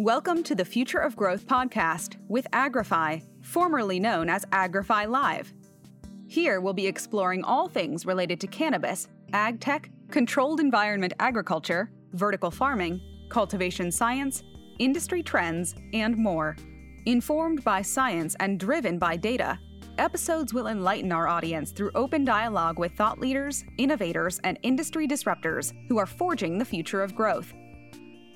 Welcome to the Future of Growth podcast with Agrify, formerly known as Agrify Live. Here we'll be exploring all things related to cannabis, ag tech, controlled environment agriculture, vertical farming, cultivation science, industry trends, and more. Informed by science and driven by data, episodes will enlighten our audience through open dialogue with thought leaders, innovators, and industry disruptors who are forging the future of growth.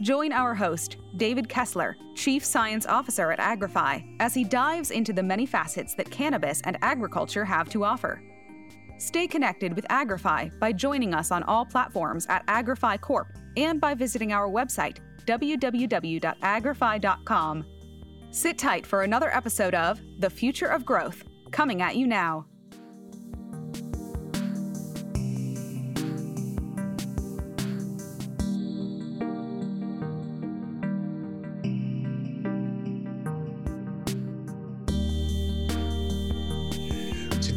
Join our host, David Kessler, Chief Science Officer at Agrify, as he dives into the many facets that cannabis and agriculture have to offer. Stay connected with Agrify by joining us on all platforms at Agrify Corp and by visiting our website, www.agrify.com. Sit tight for another episode of The Future of Growth, coming at you now.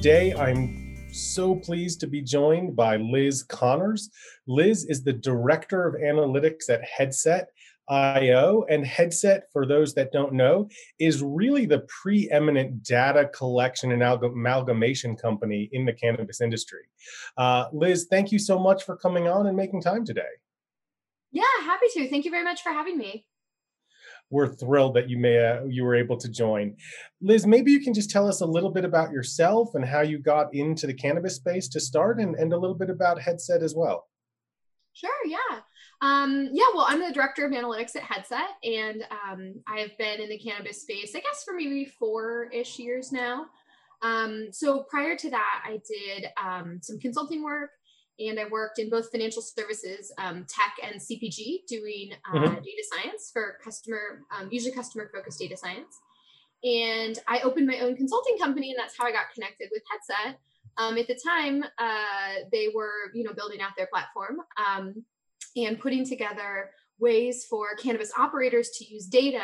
Today, I'm so pleased to be joined by Liz Connors. Liz is the Director of Analytics at Headset IO, and Headset, for those that don't know, is really the preeminent data collection and amalgamation company in the cannabis industry. Uh, Liz, thank you so much for coming on and making time today. Yeah, happy to. Thank you very much for having me we're thrilled that you may uh, you were able to join. Liz, maybe you can just tell us a little bit about yourself and how you got into the cannabis space to start, and, and a little bit about Headset as well. Sure. Yeah. Um, yeah. Well, I'm the director of analytics at Headset, and um, I have been in the cannabis space, I guess, for maybe four-ish years now. Um, so prior to that, I did um, some consulting work and I worked in both financial services, um, tech, and CPG, doing uh, mm-hmm. data science for customer, um, usually customer focused data science. And I opened my own consulting company, and that's how I got connected with Headset. Um, at the time, uh, they were, you know, building out their platform um, and putting together ways for cannabis operators to use data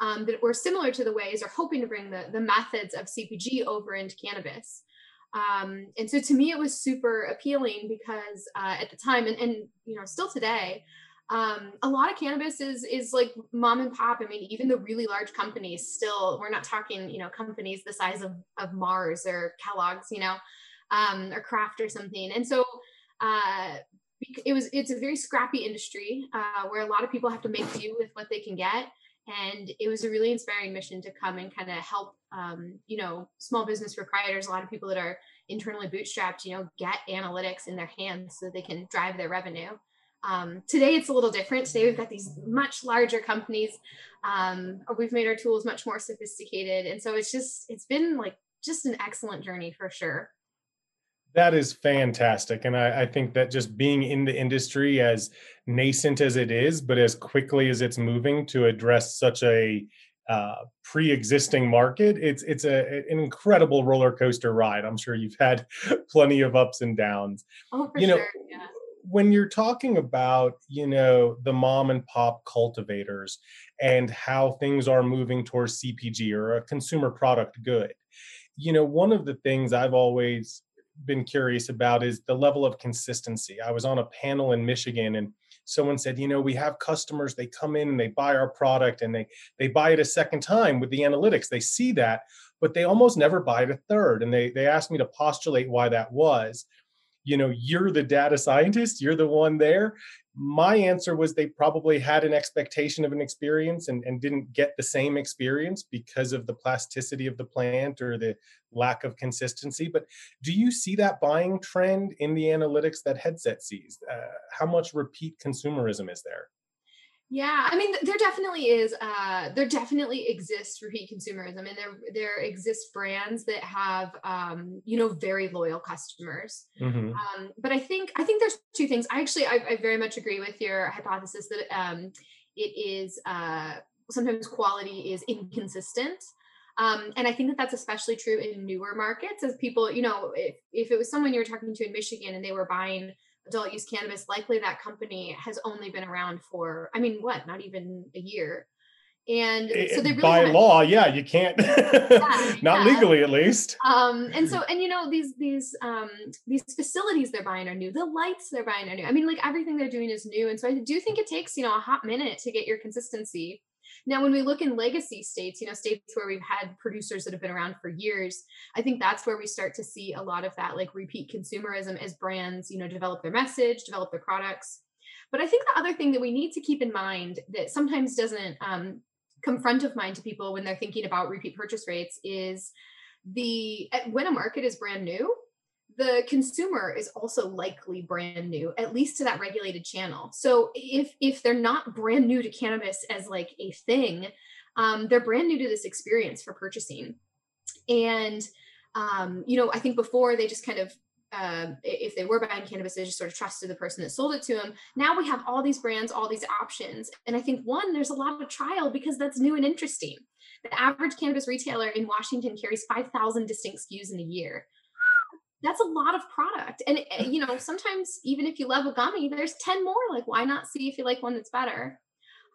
um, that were similar to the ways, or hoping to bring the the methods of CPG over into cannabis. Um, and so to me, it was super appealing because uh, at the time, and, and you know, still today, um, a lot of cannabis is is like mom and pop. I mean, even the really large companies still, we're not talking, you know, companies the size of of Mars or Kellogg's, you know, um, or Kraft or something. And so uh, it was it's a very scrappy industry uh, where a lot of people have to make do with what they can get and it was a really inspiring mission to come and kind of help um, you know small business proprietors a lot of people that are internally bootstrapped you know get analytics in their hands so they can drive their revenue. Um, today it's a little different. Today we've got these much larger companies. Um, we've made our tools much more sophisticated. And so it's just it's been like just an excellent journey for sure that is fantastic. And I, I, think that just being in the industry as nascent as it is, but as quickly as it's moving to address such a uh, pre-existing market, it's it's a, an incredible roller coaster ride. I'm sure you've had plenty of ups and downs. Oh, for you know, sure. Yeah. When you're talking about, you know, the mom and pop cultivators and how things are moving towards CPG or a consumer product good, you know, one of the things I've always been curious about is the level of consistency. I was on a panel in Michigan and someone said, you know, we have customers, they come in and they buy our product and they they buy it a second time with the analytics. They see that, but they almost never buy it a third. And they they asked me to postulate why that was. You know, you're the data scientist, you're the one there. My answer was they probably had an expectation of an experience and, and didn't get the same experience because of the plasticity of the plant or the lack of consistency. But do you see that buying trend in the analytics that headset sees? Uh, how much repeat consumerism is there yeah, I mean, there definitely is. Uh, there definitely exists repeat consumerism, and there there exists brands that have, um, you know, very loyal customers. Mm-hmm. Um, but I think I think there's two things. I actually I, I very much agree with your hypothesis that um, it is uh, sometimes quality is inconsistent. Um, and I think that that's especially true in newer markets as people, you know, if, if it was someone you were talking to in Michigan and they were buying adult use cannabis, likely that company has only been around for, I mean, what, not even a year. And eh, so they really by law, yeah, you can't, yeah, not yeah. legally at least. Um, and so, and you know, these these um, these facilities they're buying are new. The lights they're buying are new. I mean, like everything they're doing is new. And so I do think it takes you know a hot minute to get your consistency. Now, when we look in legacy states, you know, states where we've had producers that have been around for years, I think that's where we start to see a lot of that like repeat consumerism as brands, you know, develop their message, develop their products. But I think the other thing that we need to keep in mind that sometimes doesn't um, come front of mind to people when they're thinking about repeat purchase rates is the when a market is brand new the consumer is also likely brand new at least to that regulated channel so if if they're not brand new to cannabis as like a thing um, they're brand new to this experience for purchasing and um, you know i think before they just kind of uh, if they were buying cannabis, they just sort of trusted the person that sold it to them. Now we have all these brands, all these options. And I think one, there's a lot of trial because that's new and interesting. The average cannabis retailer in Washington carries 5,000 distinct SKUs in a year. That's a lot of product. And, eh, you know, sometimes even if you love a gummy, there's 10 more. Like, why not see if you like one that's better?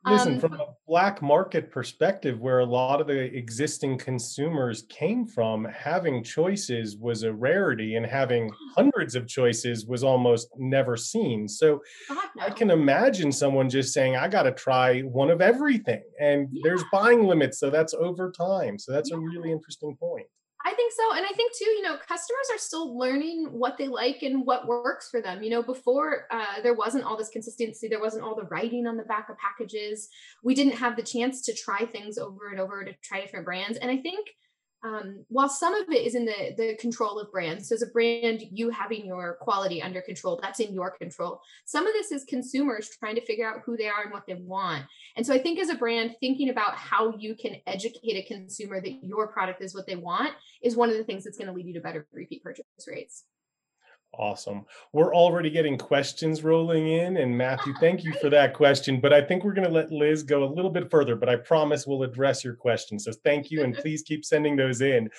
Listen, um, from a black market perspective, where a lot of the existing consumers came from, having choices was a rarity, and having hundreds of choices was almost never seen. So no. I can imagine someone just saying, I got to try one of everything. And yeah. there's buying limits. So that's over time. So that's yeah. a really interesting point. I think so. And I think too, you know, customers are still learning what they like and what works for them. You know, before uh, there wasn't all this consistency, there wasn't all the writing on the back of packages. We didn't have the chance to try things over and over to try different brands. And I think um, while some of it is in the the control of brands so as a brand you having your quality under control that's in your control. Some of this is consumers trying to figure out who they are and what they want. And so i think as a brand thinking about how you can educate a consumer that your product is what they want is one of the things that's going to lead you to better repeat purchase rates Awesome. We're already getting questions rolling in. And Matthew, thank you for that question. But I think we're going to let Liz go a little bit further, but I promise we'll address your question. So thank you. And please keep sending those in.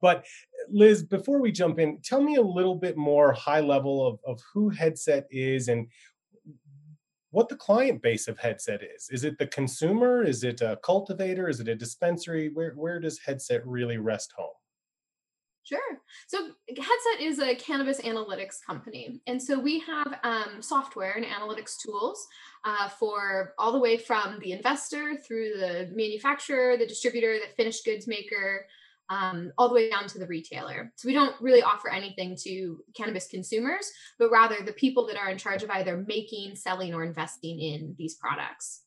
But Liz, before we jump in, tell me a little bit more high level of, of who Headset is and what the client base of Headset is. Is it the consumer? Is it a cultivator? Is it a dispensary? Where, where does Headset really rest home? Sure. So Headset is a cannabis analytics company. And so we have um, software and analytics tools uh, for all the way from the investor through the manufacturer, the distributor, the finished goods maker, um, all the way down to the retailer. So we don't really offer anything to cannabis consumers, but rather the people that are in charge of either making, selling, or investing in these products.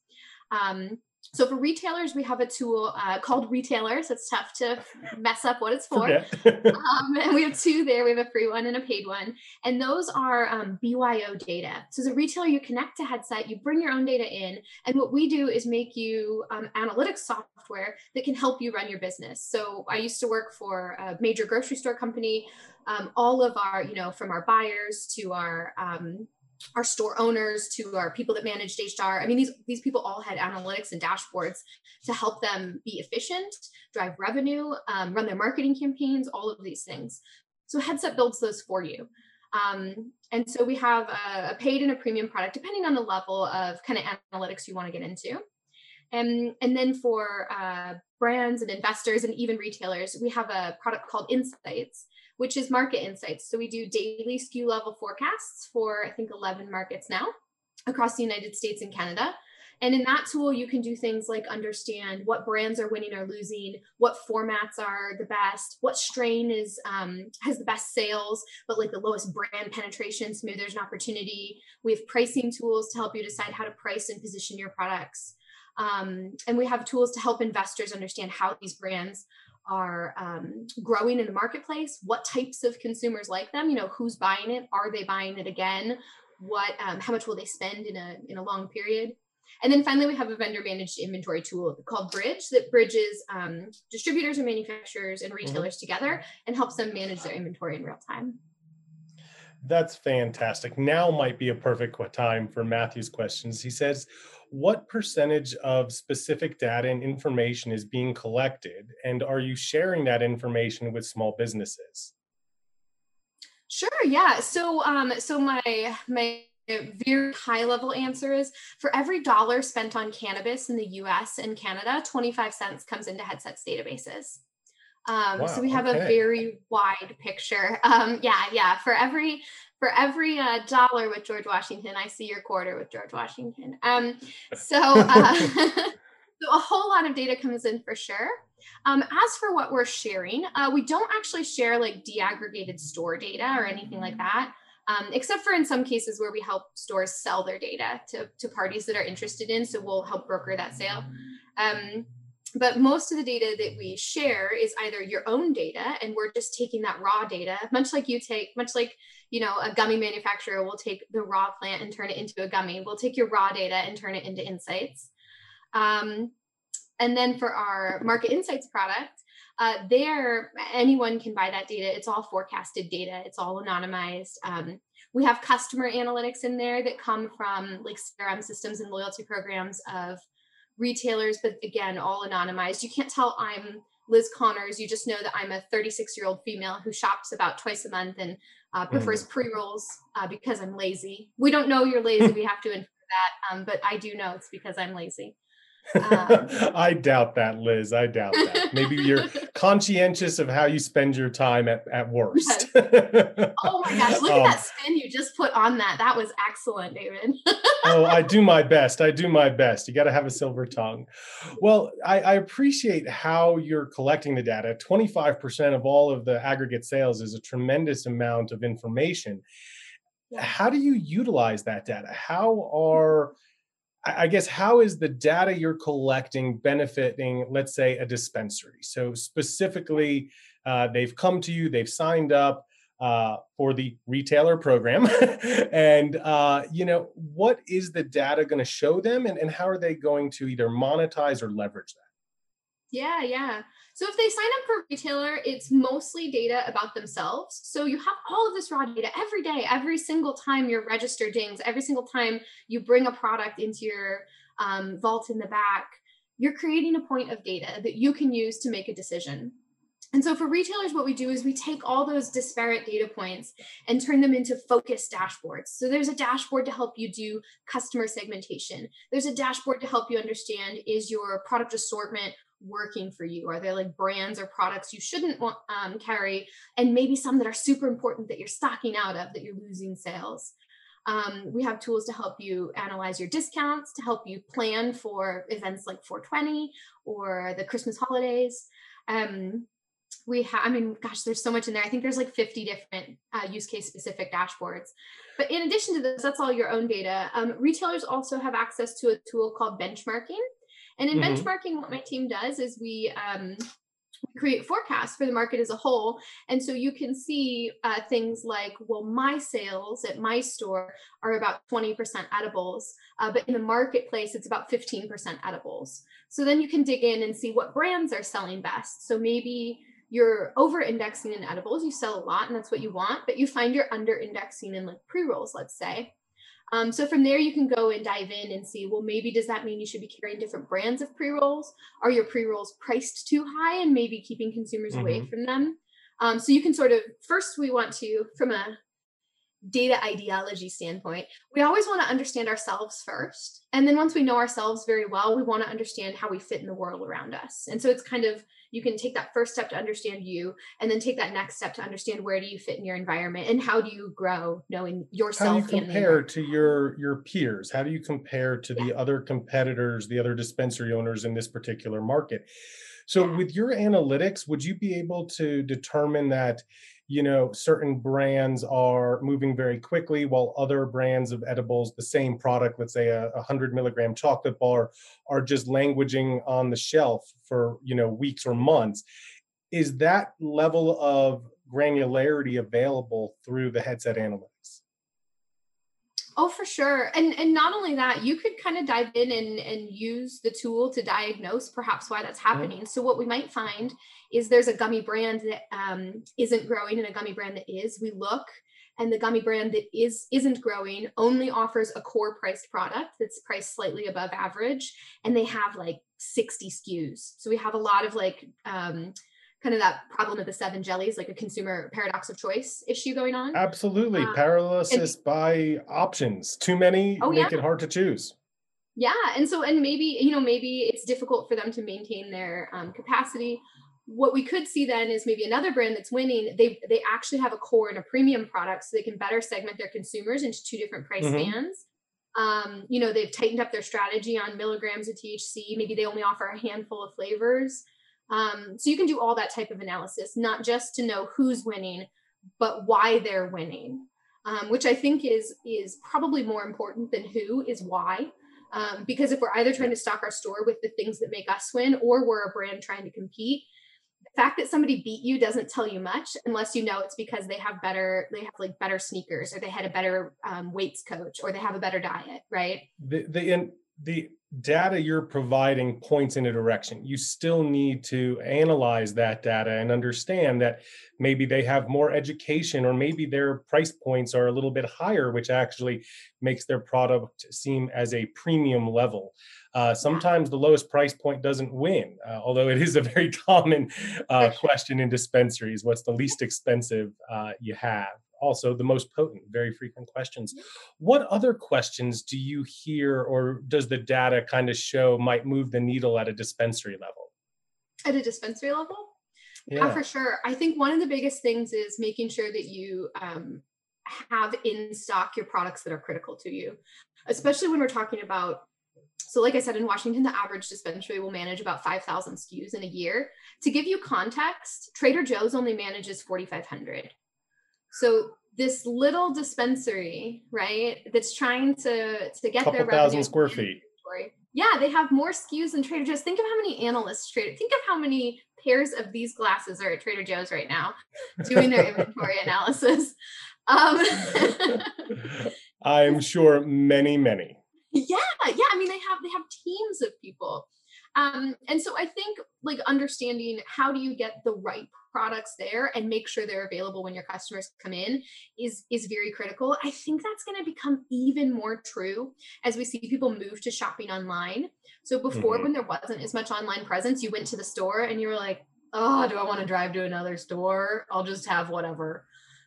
Um, so for retailers, we have a tool uh, called Retailers. It's tough to mess up what it's for. um, and we have two there. We have a free one and a paid one. And those are um, BYO data. So as a retailer, you connect to Headset, you bring your own data in. And what we do is make you um, analytics software that can help you run your business. So I used to work for a major grocery store company. Um, all of our, you know, from our buyers to our um, our store owners to our people that managed HR. I mean, these these people all had analytics and dashboards to help them be efficient, drive revenue, um, run their marketing campaigns, all of these things. So Headset builds those for you. Um, and so we have a, a, paid and a premium product, depending on the level of kind of analytics you want to get into. And, and then for uh, brands and investors and even retailers, we have a product called Insights, which is market insights. So we do daily SKU level forecasts for, I think, 11 markets now across the United States and Canada. And in that tool, you can do things like understand what brands are winning or losing, what formats are the best, what strain is um, has the best sales, but like the lowest brand penetration. So maybe there's an opportunity. We have pricing tools to help you decide how to price and position your products. Um, and we have tools to help investors understand how these brands are um, growing in the marketplace what types of consumers like them you know who's buying it are they buying it again what um, how much will they spend in a in a long period and then finally we have a vendor managed inventory tool called bridge that bridges um, distributors and manufacturers and mm-hmm. retailers mm-hmm. together and helps them manage their inventory in real time that's fantastic now might be a perfect time for matthew's questions he says what percentage of specific data and information is being collected and are you sharing that information with small businesses sure yeah so um so my my very high level answer is for every dollar spent on cannabis in the US and Canada 25 cents comes into headsets databases um, wow, so we have okay. a very wide picture. Um, yeah, yeah. For every for every uh, dollar with George Washington, I see your quarter with George Washington. Um, so, uh, so a whole lot of data comes in for sure. Um, as for what we're sharing, uh, we don't actually share like deaggregated store data or anything like that. Um, except for in some cases where we help stores sell their data to, to parties that are interested in. So we'll help broker that sale. Um, but most of the data that we share is either your own data and we're just taking that raw data much like you take much like you know a gummy manufacturer will take the raw plant and turn it into a gummy. We'll take your raw data and turn it into insights. Um, and then for our market insights product uh, there anyone can buy that data. It's all forecasted data. It's all anonymized. Um, we have customer analytics in there that come from like crm systems and loyalty programs of retailers, but again, all anonymized. You can't tell I'm Liz Connors. You just know that I'm a 36 year old female who shops about twice a month and uh, prefers mm. pre rolls uh, because I'm lazy. We don't know you're lazy. we have to infer that, um, but I do know it's because I'm lazy. Um, I doubt that, Liz. I doubt that. Maybe you're conscientious of how you spend your time at, at worst. Yes. Oh my gosh, look um, at that spin you just put on that. That was excellent, David. oh, I do my best. I do my best. You got to have a silver tongue. Well, I, I appreciate how you're collecting the data. 25% of all of the aggregate sales is a tremendous amount of information. Yeah. How do you utilize that data? How are I guess how is the data you're collecting benefiting, let's say, a dispensary? So specifically, uh, they've come to you, they've signed up uh, for the retailer program, and uh, you know what is the data going to show them, and, and how are they going to either monetize or leverage that? Yeah, yeah. So if they sign up for retailer, it's mostly data about themselves. So you have all of this raw data every day, every single time your register dings, every single time you bring a product into your um, vault in the back, you're creating a point of data that you can use to make a decision. And so for retailers, what we do is we take all those disparate data points and turn them into focused dashboards. So there's a dashboard to help you do customer segmentation. There's a dashboard to help you understand is your product assortment working for you? Are there like brands or products you shouldn't want, um, carry? And maybe some that are super important that you're stocking out of that you're losing sales. Um, we have tools to help you analyze your discounts, to help you plan for events like 420 or the Christmas holidays. Um, we have, I mean, gosh, there's so much in there. I think there's like 50 different uh, use case specific dashboards. But in addition to this, that's all your own data. Um, retailers also have access to a tool called benchmarking. And in mm-hmm. benchmarking, what my team does is we um, create forecasts for the market as a whole. And so you can see uh, things like, well, my sales at my store are about 20% edibles, uh, but in the marketplace, it's about 15% edibles. So then you can dig in and see what brands are selling best. So maybe you're over indexing in edibles, you sell a lot and that's what you want, but you find you're under indexing in like pre rolls, let's say. Um, so from there, you can go and dive in and see, well, maybe does that mean you should be carrying different brands of pre-rolls? Are your pre-rolls priced too high and maybe keeping consumers mm-hmm. away from them? Um, so you can sort of, first we want to, from a data ideology standpoint, we always want to understand ourselves first. And then once we know ourselves very well, we want to understand how we fit in the world around us. And so it's kind of you can take that first step to understand you and then take that next step to understand where do you fit in your environment and how do you grow knowing yourself how do you compare to your your peers how do you compare to yeah. the other competitors the other dispensary owners in this particular market so yeah. with your analytics would you be able to determine that you know certain brands are moving very quickly while other brands of edibles the same product let's say a 100 milligram chocolate bar are just languaging on the shelf for you know weeks or months. Is that level of granularity available through the headset analytics Oh, for sure. And and not only that, you could kind of dive in and, and use the tool to diagnose perhaps why that's happening. Mm-hmm. So what we might find is there's a gummy brand that um, not growing and a gummy brand that is. We look and the gummy brand that is isn't growing only offers a core priced product that's priced slightly above average and they have like 60 SKUs. So we have a lot of like um, kind of that problem of the seven jellies, like a consumer paradox of choice issue going on. Absolutely. Um, Paralysis and, by options. Too many oh, make yeah. it hard to choose. Yeah. And so, and maybe, you know, maybe it's difficult for them to maintain their um, capacity. What we could see then is maybe another brand that's winning, they they actually have a core and a premium product so they can better segment their consumers into two different price mm-hmm. bands. Um, you know, they've tightened up their strategy on milligrams of THC. Maybe they only offer a handful of flavors. Um, so you can do all that type of analysis, not just to know who's winning, but why they're winning, um, which I think is is probably more important than who is why. Um, because if we're either trying to stock our store with the things that make us win, or we're a brand trying to compete, the fact that somebody beat you doesn't tell you much unless you know it's because they have better they have like better sneakers or they had a better um, weights coach or they have a better diet right the the in, the data you're providing points in a direction you still need to analyze that data and understand that maybe they have more education or maybe their price points are a little bit higher which actually makes their product seem as a premium level uh, sometimes the lowest price point doesn't win, uh, although it is a very common uh, question in dispensaries. What's the least expensive uh, you have? Also, the most potent, very frequent questions. What other questions do you hear or does the data kind of show might move the needle at a dispensary level? At a dispensary level? Yeah. yeah for sure. I think one of the biggest things is making sure that you um, have in stock your products that are critical to you, especially when we're talking about so, like I said, in Washington, the average dispensary will manage about 5,000 SKUs in a year. To give you context, Trader Joe's only manages 4,500. So, this little dispensary, right, that's trying to to get Couple their thousand square feet. Yeah, they have more SKUs than Trader Joe's. Think of how many analysts Trader. Think of how many pairs of these glasses are at Trader Joe's right now, doing their inventory analysis. Um, I'm sure many, many yeah yeah i mean they have they have teams of people um, and so i think like understanding how do you get the right products there and make sure they're available when your customers come in is is very critical i think that's going to become even more true as we see people move to shopping online so before mm-hmm. when there wasn't as much online presence you went to the store and you were like oh do i want to drive to another store i'll just have whatever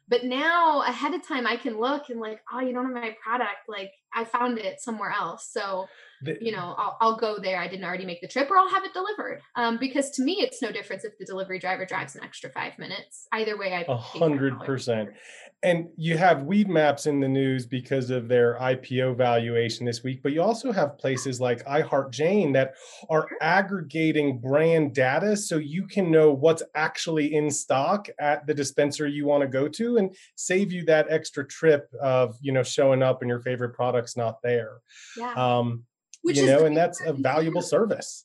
but now ahead of time, I can look and like, oh, you don't have my product. Like I found it somewhere else. So, the, you know, I'll, I'll, go there. I didn't already make the trip or I'll have it delivered. Um, because to me, it's no difference if the delivery driver drives an extra five minutes. Either way, I a hundred percent and you have Weedmaps in the news because of their IPO valuation this week, but you also have places like iHeartJane that are aggregating brand data so you can know what's actually in stock at the dispenser you want to go to and save you that extra trip of you know showing up and your favorite product's not there. Yeah. Um, Which you know, and that's a valuable service.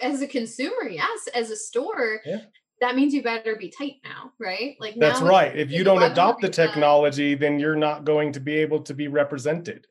As a consumer, yes. As a store, yeah that means you better be tight now, right? Like that's right. If you don't adopt the technology, then you're not going to be able to be represented.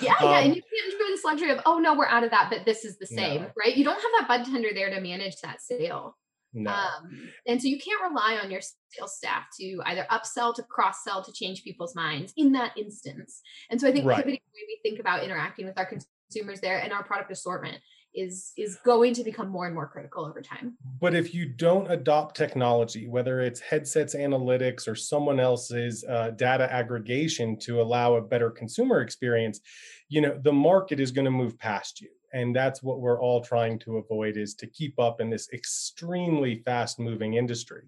Yeah, um, yeah, and you can't enjoy this luxury of oh no, we're out of that, but this is the same, no. right? You don't have that bud tender there to manage that sale. No. Um, and so you can't rely on your sales staff to either upsell, to cross sell, to change people's minds in that instance. And so I think right. pivoting the way we think about interacting with our consumers there and our product assortment is is going to become more and more critical over time but if you don't adopt technology whether it's headsets analytics or someone else's uh, data aggregation to allow a better consumer experience you know the market is going to move past you and that's what we're all trying to avoid is to keep up in this extremely fast moving industry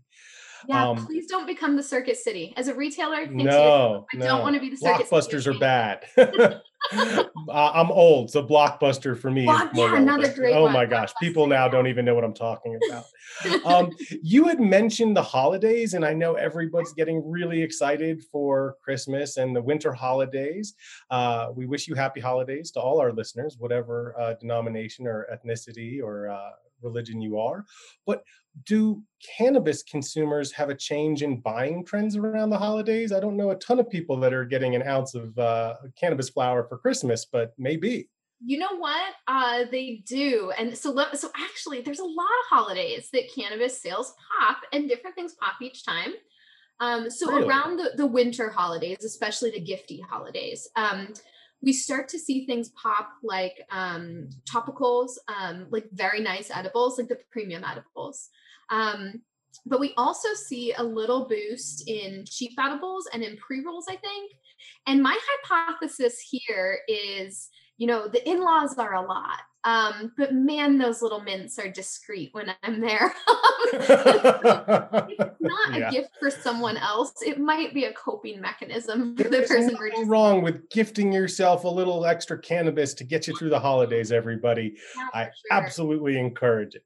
yeah, um, please don't become the circuit city. As a retailer, no, I no. don't want to be the circuit Blockbusters city. are bad. I'm old, so Blockbuster for me Block, yeah, another great Oh my gosh, people now don't even know what I'm talking about. um, you had mentioned the holidays, and I know everybody's getting really excited for Christmas and the winter holidays. Uh, we wish you happy holidays to all our listeners, whatever uh, denomination or ethnicity or uh, religion you are. But do cannabis consumers have a change in buying trends around the holidays? I don't know a ton of people that are getting an ounce of uh, cannabis flower for Christmas, but maybe. You know what? Uh, they do, and so so actually, there's a lot of holidays that cannabis sales pop, and different things pop each time. Um, so really? around the, the winter holidays, especially the gifty holidays, um, we start to see things pop like um, topicals, um, like very nice edibles, like the premium edibles. Um, but we also see a little boost in cheap edibles and in pre rolls, I think. And my hypothesis here is you know, the in laws are a lot. Um, but man, those little mints are discreet when I'm there. it's not a gift for someone else. It might be a coping mechanism for There's the person. Nothing wrong with gifting yourself a little extra cannabis to get you through the holidays. Everybody, yeah, I sure. absolutely encourage it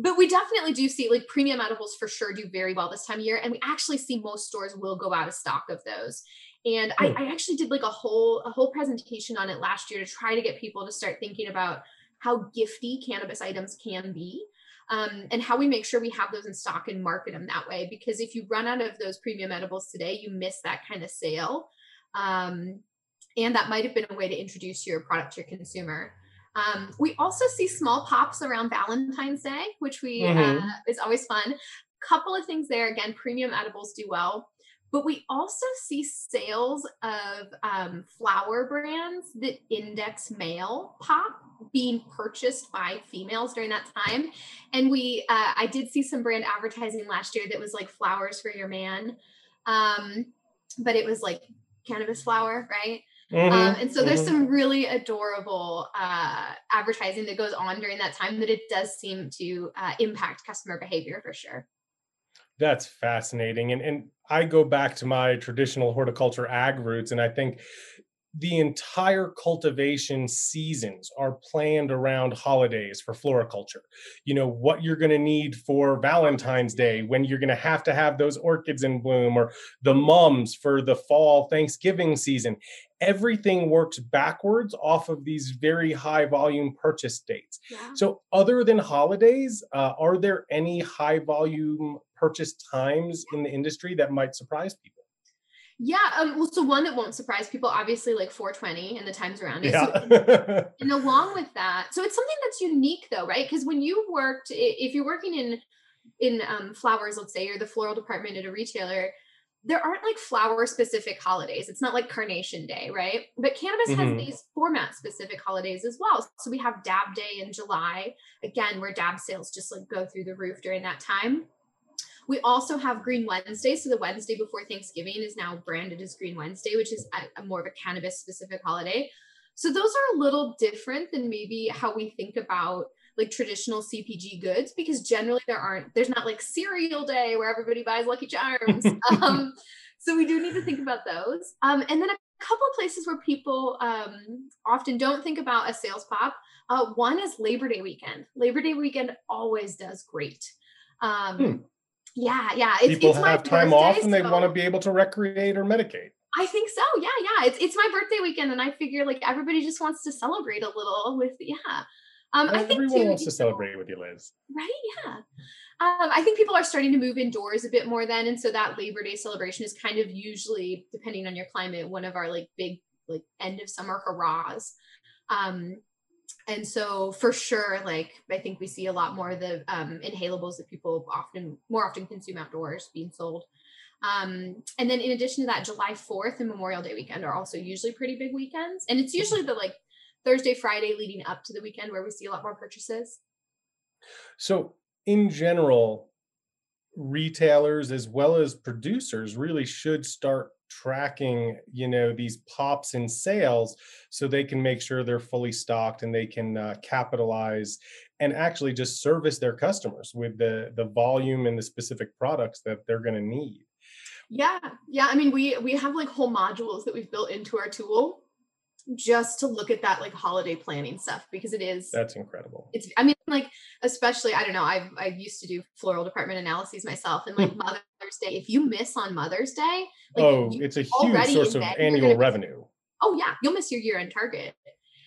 but we definitely do see like premium edibles for sure do very well this time of year and we actually see most stores will go out of stock of those and I, I, actually did like a whole a whole presentation on it last year to try to get people to start thinking about how gifty cannabis items can be um, and how we make sure we have those in stock and market them that way because if you run out of those premium edibles today you miss that kind of sale um, and that might have been a way to introduce your product to your consumer um, we also see small pops around Valentine's Day, which we mm-hmm. uh, is always fun. Couple of things there. Again, premium edibles do well, but we also see sales of um, flower brands that index male pop being purchased by females during that time. And we, uh, I did see some brand advertising last year that was like flowers for your man, um, but it was like cannabis flower, right? Mm-hmm. Um, and so there's mm-hmm. some really adorable uh, advertising that goes on during that time that it does seem to uh, impact customer behavior for sure. That's fascinating. And, and I go back to my traditional horticulture ag roots, and I think the entire cultivation seasons are planned around holidays for floriculture. You know, what you're going to need for Valentine's Day, when you're going to have to have those orchids in bloom, or the mums for the fall Thanksgiving season. Everything works backwards off of these very high volume purchase dates. Yeah. So, other than holidays, uh, are there any high volume purchase times in the industry that might surprise people? Yeah, um, well, so one that won't surprise people, obviously, like 420 and the times around it. Yeah. So, and along with that, so it's something that's unique, though, right? Because when you worked, if you're working in in um, flowers, let's say, or the floral department at a retailer, there aren't like flower specific holidays. It's not like Carnation Day, right? But cannabis mm-hmm. has these format specific holidays as well. So we have Dab Day in July, again, where dab sales just like go through the roof during that time. We also have Green Wednesday. So the Wednesday before Thanksgiving is now branded as Green Wednesday, which is a, a more of a cannabis specific holiday. So those are a little different than maybe how we think about like traditional CPG goods because generally there aren't there's not like cereal day where everybody buys Lucky Charms. um, so we do need to think about those. Um, and then a couple of places where people um, often don't think about a sales pop. Uh, one is Labor Day weekend. Labor Day weekend always does great. Um, hmm. Yeah, yeah. It's, People it's have time off and they so want to be able to recreate or medicate. I think so. Yeah, yeah. It's it's my birthday weekend, and I figure like everybody just wants to celebrate a little with yeah. Um, I think everyone too, wants to celebrate with you, Liz. Right? Yeah. Um, I think people are starting to move indoors a bit more then, and so that Labor Day celebration is kind of usually, depending on your climate, one of our like big like end of summer hurrahs. Um, and so for sure like i think we see a lot more of the um, inhalables that people often more often consume outdoors being sold. Um, and then in addition to that july 4th and memorial day weekend are also usually pretty big weekends. And it's usually the like thursday friday leading up to the weekend where we see a lot more purchases. So in general retailers as well as producers really should start tracking you know these pops in sales so they can make sure they're fully stocked and they can uh, capitalize and actually just service their customers with the the volume and the specific products that they're going to need. Yeah yeah i mean we we have like whole modules that we've built into our tool just to look at that like holiday planning stuff because it is that's incredible. It's i mean like especially i don't know i've i used to do floral department analyses myself and like mother's day if you miss on mother's day like, oh it's a huge source of annual revenue. Oh yeah you'll miss your year end target.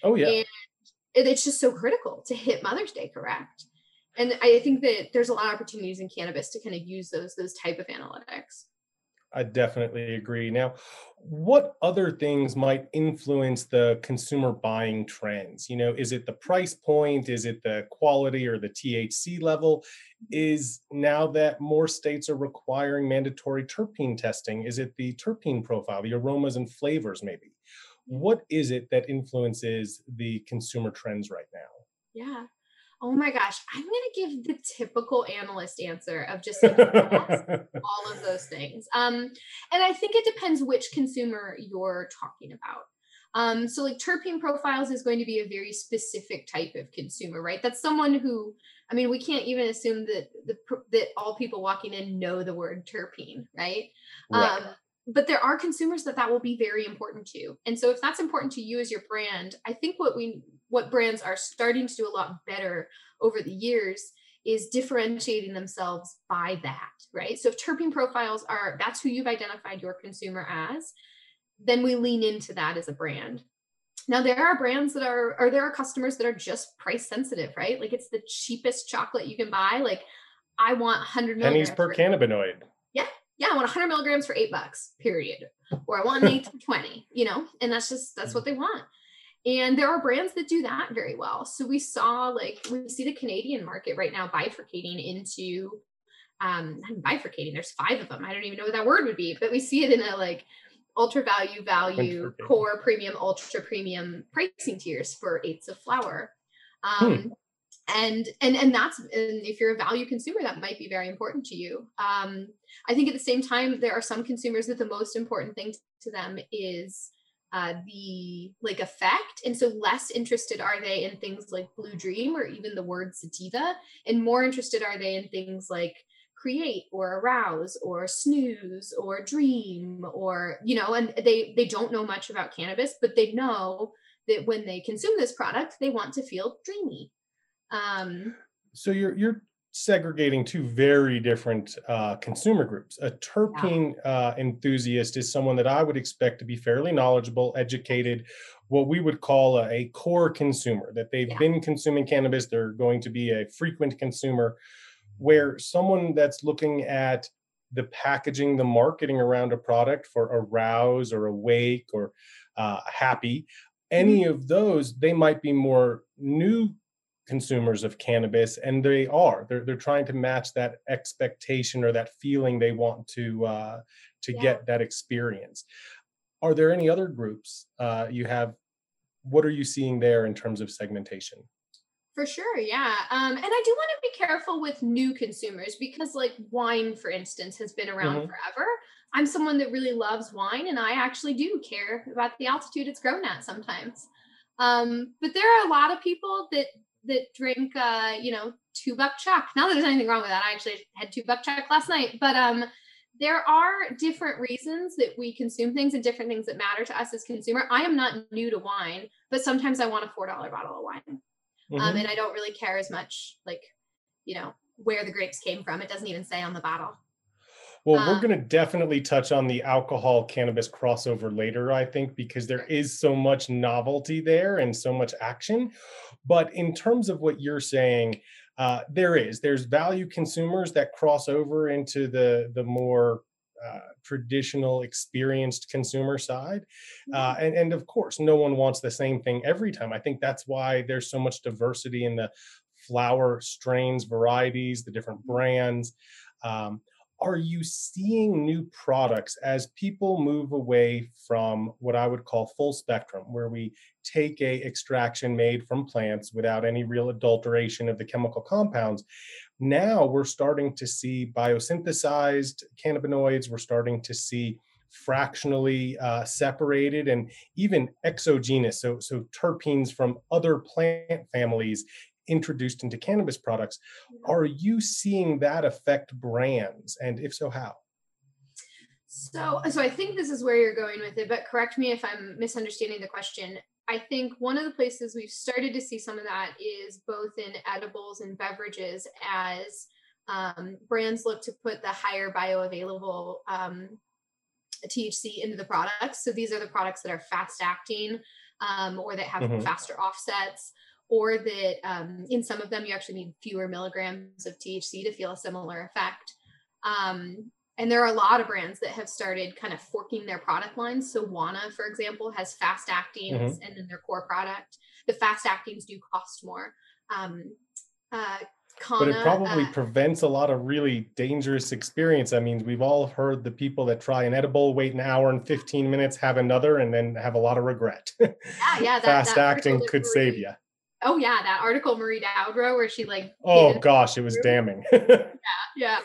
Oh yeah. And it's just so critical to hit mother's day correct. And i think that there's a lot of opportunities in cannabis to kind of use those those type of analytics I definitely agree. Now, what other things might influence the consumer buying trends? You know, is it the price point? Is it the quality or the THC level? Is now that more states are requiring mandatory terpene testing, is it the terpene profile, the aromas and flavors, maybe? What is it that influences the consumer trends right now? Yeah. Oh my gosh, I'm going to give the typical analyst answer of just like all of those things. Um, and I think it depends which consumer you're talking about. Um, so like terpene profiles is going to be a very specific type of consumer, right? That's someone who, I mean, we can't even assume that the that all people walking in know the word terpene, right? right. Um, but there are consumers that that will be very important to. And so if that's important to you as your brand, I think what we what brands are starting to do a lot better over the years is differentiating themselves by that, right? So if terpene profiles are that's who you've identified your consumer as, then we lean into that as a brand. Now there are brands that are or there are customers that are just price sensitive, right? Like it's the cheapest chocolate you can buy. Like I want 100 pennies per cannabinoid. Yeah, yeah, I want 100 milligrams for eight bucks. Period. Or I want an eight for 20. You know, and that's just that's what mm. they want. And there are brands that do that very well. So we saw like we see the Canadian market right now bifurcating into um bifurcating. There's five of them. I don't even know what that word would be, but we see it in a like ultra value, value, core, premium, ultra premium pricing tiers for eighths of flour. Hmm. Um, hmm. And and and that's and if you're a value consumer, that might be very important to you. Um, I think at the same time, there are some consumers that the most important thing to them is uh, the like effect. And so less interested are they in things like blue dream or even the word sativa and more interested are they in things like create or arouse or snooze or dream or you know and they they don't know much about cannabis but they know that when they consume this product they want to feel dreamy. Um so you're you're segregating two very different uh, consumer groups. A terpene uh, enthusiast is someone that I would expect to be fairly knowledgeable, educated, what we would call a, a core consumer, that they've yeah. been consuming cannabis, they're going to be a frequent consumer where someone that's looking at the packaging, the marketing around a product for arouse or awake or uh, happy, any mm-hmm. of those, they might be more new consumers of cannabis, and they are. They're they're trying to match that expectation or that feeling they want to uh, to yeah. get that experience. Are there any other groups uh, you have? What are you seeing there in terms of segmentation? For sure, yeah. Um, and I do want to be careful with new consumers because, like, wine, for instance, has been around mm-hmm. forever. I'm someone that really loves wine, and I actually do care about the altitude it's grown at sometimes. Um, but there are a lot of people that that drink, uh, you know, two buck chuck. Not that there's anything wrong with that. I actually had two buck chuck last night, but um, there are different reasons that we consume things and different things that matter to us as consumer. I am not new to wine, but sometimes I want a four dollar bottle of wine um, mm-hmm. um, and I don't really care as much, like, you know, where the grapes came from. It doesn't even say on the bottle. Well, um, we're going to definitely touch on the alcohol cannabis crossover later, I think, because there is so much novelty there and so much action. But in terms of what you're saying, uh, there is there's value consumers that cross over into the the more uh, traditional experienced consumer side uh, mm-hmm. and, and of course no one wants the same thing every time i think that's why there's so much diversity in the flower strains varieties the different mm-hmm. brands um, are you seeing new products as people move away from what I would call full spectrum, where we take a extraction made from plants without any real adulteration of the chemical compounds? Now we're starting to see biosynthesized cannabinoids. We're starting to see fractionally uh, separated and even exogenous, so so terpenes from other plant families introduced into cannabis products. Are you seeing that affect brands? And if so, how? So, so I think this is where you're going with it, but correct me if I'm misunderstanding the question. I think one of the places we've started to see some of that is both in edibles and beverages as um, brands look to put the higher bioavailable um, THC into the products. So these are the products that are fast acting um, or that have mm-hmm. faster offsets or that um, in some of them you actually need fewer milligrams of THC to feel a similar effect. Um, and there are a lot of brands that have started kind of forking their product lines. So Wana, for example, has fast actings mm-hmm. and then their core product. The fast actings do cost more. Um, uh, Kanha, but it probably uh, prevents a lot of really dangerous experience. I mean, we've all heard the people that try an edible, wait an hour and 15 minutes, have another, and then have a lot of regret. Yeah, yeah. That, Fast that acting could save you. Oh yeah, that article Maureen Dowd wrote where she like. Oh gosh, it was damning. yeah, yeah.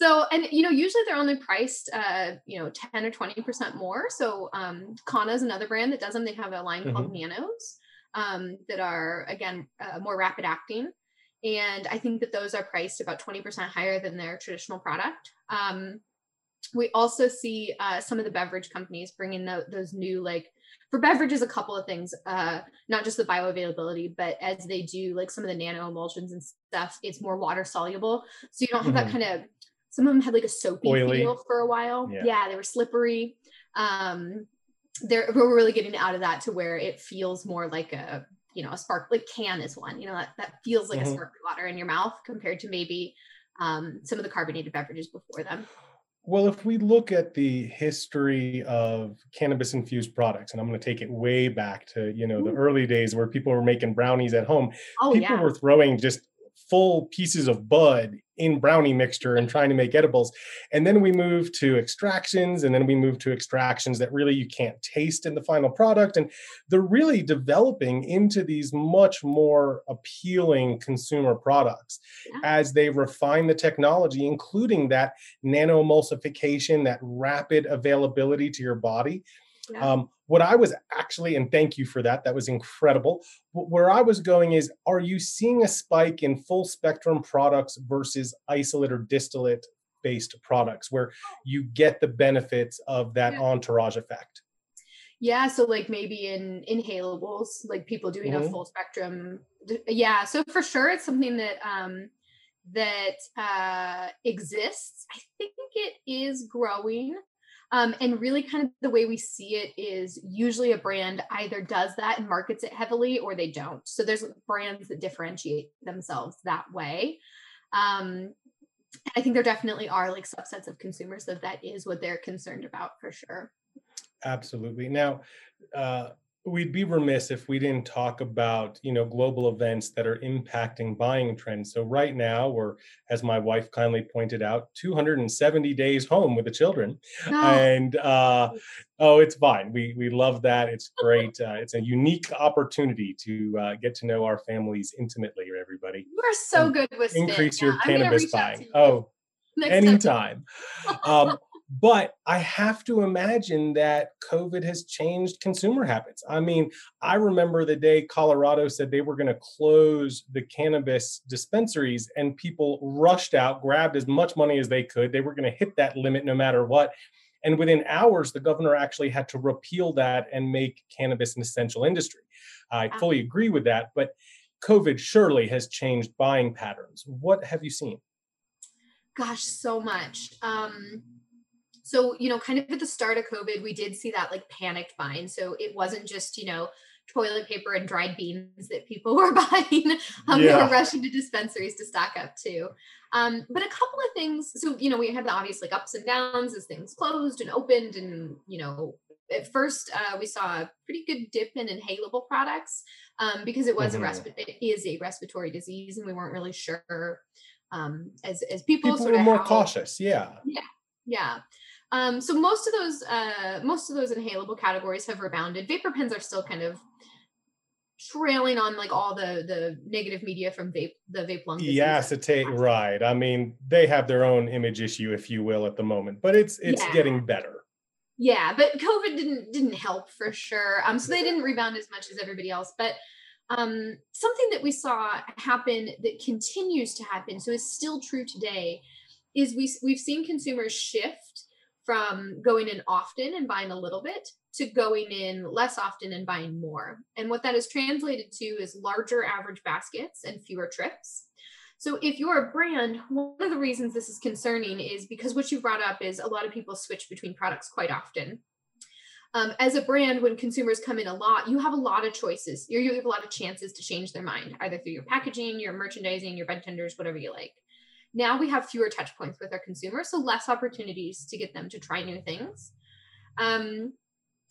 So, and you know, usually they're only priced, uh, you know, 10 or 20% more. So, um, Kanha is another brand that does them. They have a line mm-hmm. called Nanos um, that are, again, uh, more rapid acting. And I think that those are priced about 20% higher than their traditional product. Um, we also see uh, some of the beverage companies bringing the, those new, like, for beverages, a couple of things, uh, not just the bioavailability, but as they do like some of the nano emulsions and stuff, it's more water soluble. So you don't have mm-hmm. that kind of some of them had like a soapy Oily. feel for a while. Yeah. yeah, they were slippery. Um, they're we're really getting out of that to where it feels more like a you know a spark like can is one you know that, that feels like mm-hmm. a sparkling water in your mouth compared to maybe um, some of the carbonated beverages before them. Well, if we look at the history of cannabis infused products, and I'm going to take it way back to you know the early days where people were making brownies at home, oh, people yeah. were throwing just full pieces of bud in brownie mixture and trying to make edibles. And then we move to extractions, and then we move to extractions that really you can't taste in the final product. And they're really developing into these much more appealing consumer products yeah. as they refine the technology, including that nano emulsification, that rapid availability to your body. Yeah. Um, what I was actually, and thank you for that, that was incredible. Where I was going is, are you seeing a spike in full spectrum products versus isolate or distillate based products where you get the benefits of that yeah. entourage effect? Yeah, so like maybe in inhalables, like people doing mm-hmm. a full spectrum. Yeah, so for sure, it's something that um, that uh, exists. I think it is growing. Um, and really, kind of the way we see it is usually a brand either does that and markets it heavily or they don't. So there's brands that differentiate themselves that way. Um, I think there definitely are like subsets of consumers that that is what they're concerned about for sure. Absolutely. Now, uh, we'd be remiss if we didn't talk about you know global events that are impacting buying trends. So right now we're as my wife kindly pointed out 270 days home with the children. No. and uh, oh it's fine. We we love that. It's great. Uh, it's a unique opportunity to uh, get to know our families intimately everybody. You are so good with increase your cannabis buying. oh anytime. Um, but I have to imagine that COVID has changed consumer habits. I mean, I remember the day Colorado said they were going to close the cannabis dispensaries, and people rushed out, grabbed as much money as they could. They were going to hit that limit no matter what. And within hours, the governor actually had to repeal that and make cannabis an essential industry. I fully agree with that, but COVID surely has changed buying patterns. What have you seen? Gosh, so much. Um, so, you know, kind of at the start of COVID, we did see that like panicked buying. So it wasn't just, you know, toilet paper and dried beans that people were buying. Um, yeah. They were rushing to dispensaries to stock up too. Um, but a couple of things. So, you know, we had the obvious like ups and downs as things closed and opened. And, you know, at first uh, we saw a pretty good dip in inhalable products um, because it was mm-hmm. a it is a respiratory disease and we weren't really sure um, as, as people, people sort were of more how, cautious. Yeah. Yeah. Yeah. Um, so most of those uh, most of those inhalable categories have rebounded. Vapor pens are still kind of trailing on like all the the negative media from vape the vape lung disease. yeah acetate right i mean they have their own image issue if you will at the moment but it's it's yeah. getting better yeah but covid didn't didn't help for sure um so they didn't rebound as much as everybody else but um something that we saw happen that continues to happen so is still true today is we we've seen consumers shift from going in often and buying a little bit to going in less often and buying more. And what that is translated to is larger average baskets and fewer trips. So if you're a brand, one of the reasons this is concerning is because what you brought up is a lot of people switch between products quite often. Um, as a brand, when consumers come in a lot, you have a lot of choices. You have a lot of chances to change their mind, either through your packaging, your merchandising, your bud tenders, whatever you like. Now we have fewer touch points with our consumers, so less opportunities to get them to try new things. Um,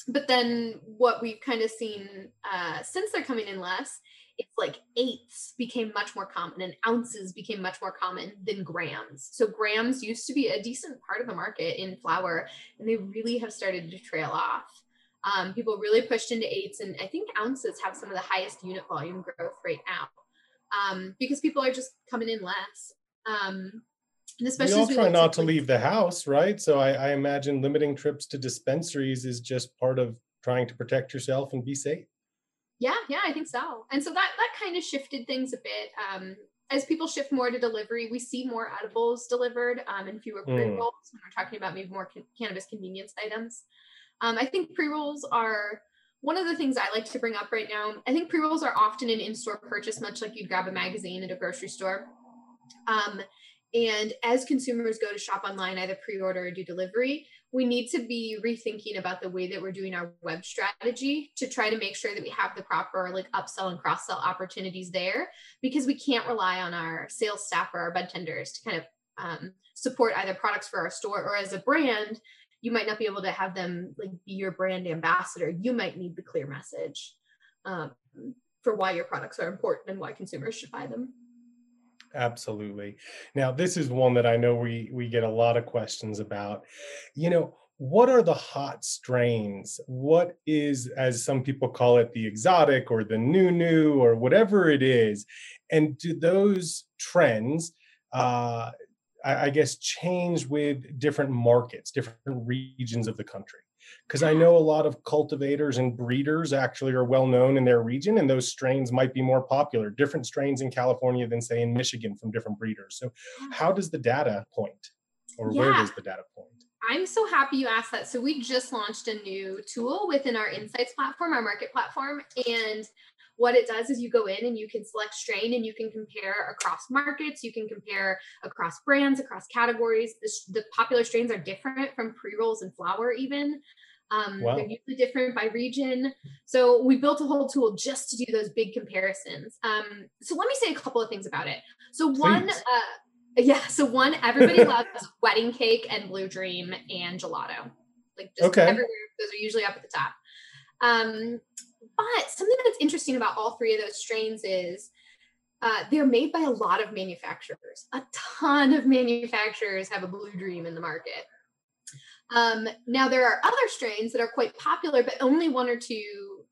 but then what we've kind of seen uh, since they're coming in less, it's like eighths became much more common and ounces became much more common than grams. So grams used to be a decent part of the market in flower, and they really have started to trail off. Um, people really pushed into eighths, and I think ounces have some of the highest unit volume growth right now um, because people are just coming in less. Um, And especially we all try not to leave the house, right? So I, I imagine limiting trips to dispensaries is just part of trying to protect yourself and be safe. Yeah, yeah, I think so. And so that that kind of shifted things a bit. Um, as people shift more to delivery, we see more edibles delivered um, and fewer pre rolls mm. when we're talking about maybe more can- cannabis convenience items. Um, I think pre rolls are one of the things I like to bring up right now. I think pre rolls are often an in store purchase, much like you'd grab a magazine at a grocery store. Um, and as consumers go to shop online, either pre order or do delivery, we need to be rethinking about the way that we're doing our web strategy to try to make sure that we have the proper like upsell and cross sell opportunities there because we can't rely on our sales staff or our bud tenders to kind of um, support either products for our store or as a brand you might not be able to have them like be your brand ambassador. You might need the clear message um, for why your products are important and why consumers should buy them absolutely. Now this is one that i know we we get a lot of questions about. You know what are the hot strains? What is as some people call it the exotic or the new new or whatever it is? And do those trends uh, I, I guess change with different markets different regions of the country because I know a lot of cultivators and breeders actually are well known in their region, and those strains might be more popular. Different strains in California than say in Michigan from different breeders. So, how does the data point, or yeah. where does the data point? I'm so happy you asked that. So we just launched a new tool within our insights platform, our market platform, and what it does is you go in and you can select strain and you can compare across markets you can compare across brands across categories the, the popular strains are different from pre-rolls and flower even um, wow. They're usually different by region. So we built a whole tool just to do those big comparisons. Um, so let me say a couple of things about it. So one, uh, yeah, so one, everybody loves wedding cake and blue dream and gelato. Like just okay. everywhere, those are usually up at the top. Um, but something that's interesting about all three of those strains is uh, they're made by a lot of manufacturers. A ton of manufacturers have a blue dream in the market. Um, now, there are other strains that are quite popular, but only one or two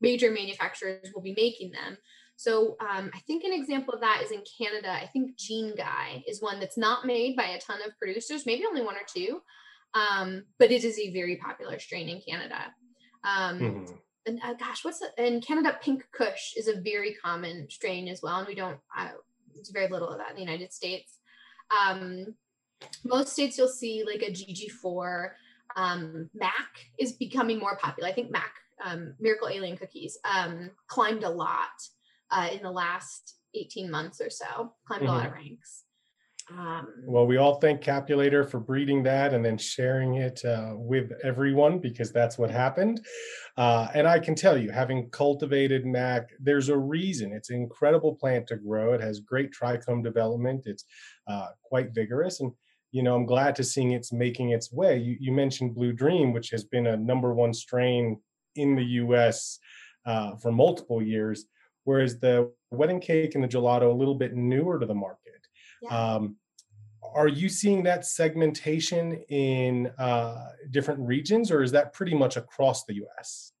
major manufacturers will be making them. So um, I think an example of that is in Canada. I think Jean Guy is one that's not made by a ton of producers, maybe only one or two, um, but it is a very popular strain in Canada. Um, mm-hmm and uh, gosh, what's the, in Canada, pink Kush is a very common strain as well. And we don't, uh, it's very little of that in the United States. Um, most states you'll see like a GG4. Um, Mac is becoming more popular. I think Mac, um, Miracle Alien Cookies, um, climbed a lot uh, in the last 18 months or so, climbed mm-hmm. a lot of mm-hmm. ranks. Um, well, we all thank Capulator for breeding that and then sharing it uh, with everyone because that's what happened. Uh, and I can tell you, having cultivated Mac, there's a reason. It's an incredible plant to grow. It has great trichome development. It's uh, quite vigorous, and you know I'm glad to seeing it's making its way. You, you, mentioned Blue Dream, which has been a number one strain in the U.S. Uh, for multiple years, whereas the wedding cake and the gelato a little bit newer to the market. Yeah. Um, are you seeing that segmentation in uh, different regions, or is that pretty much across the US?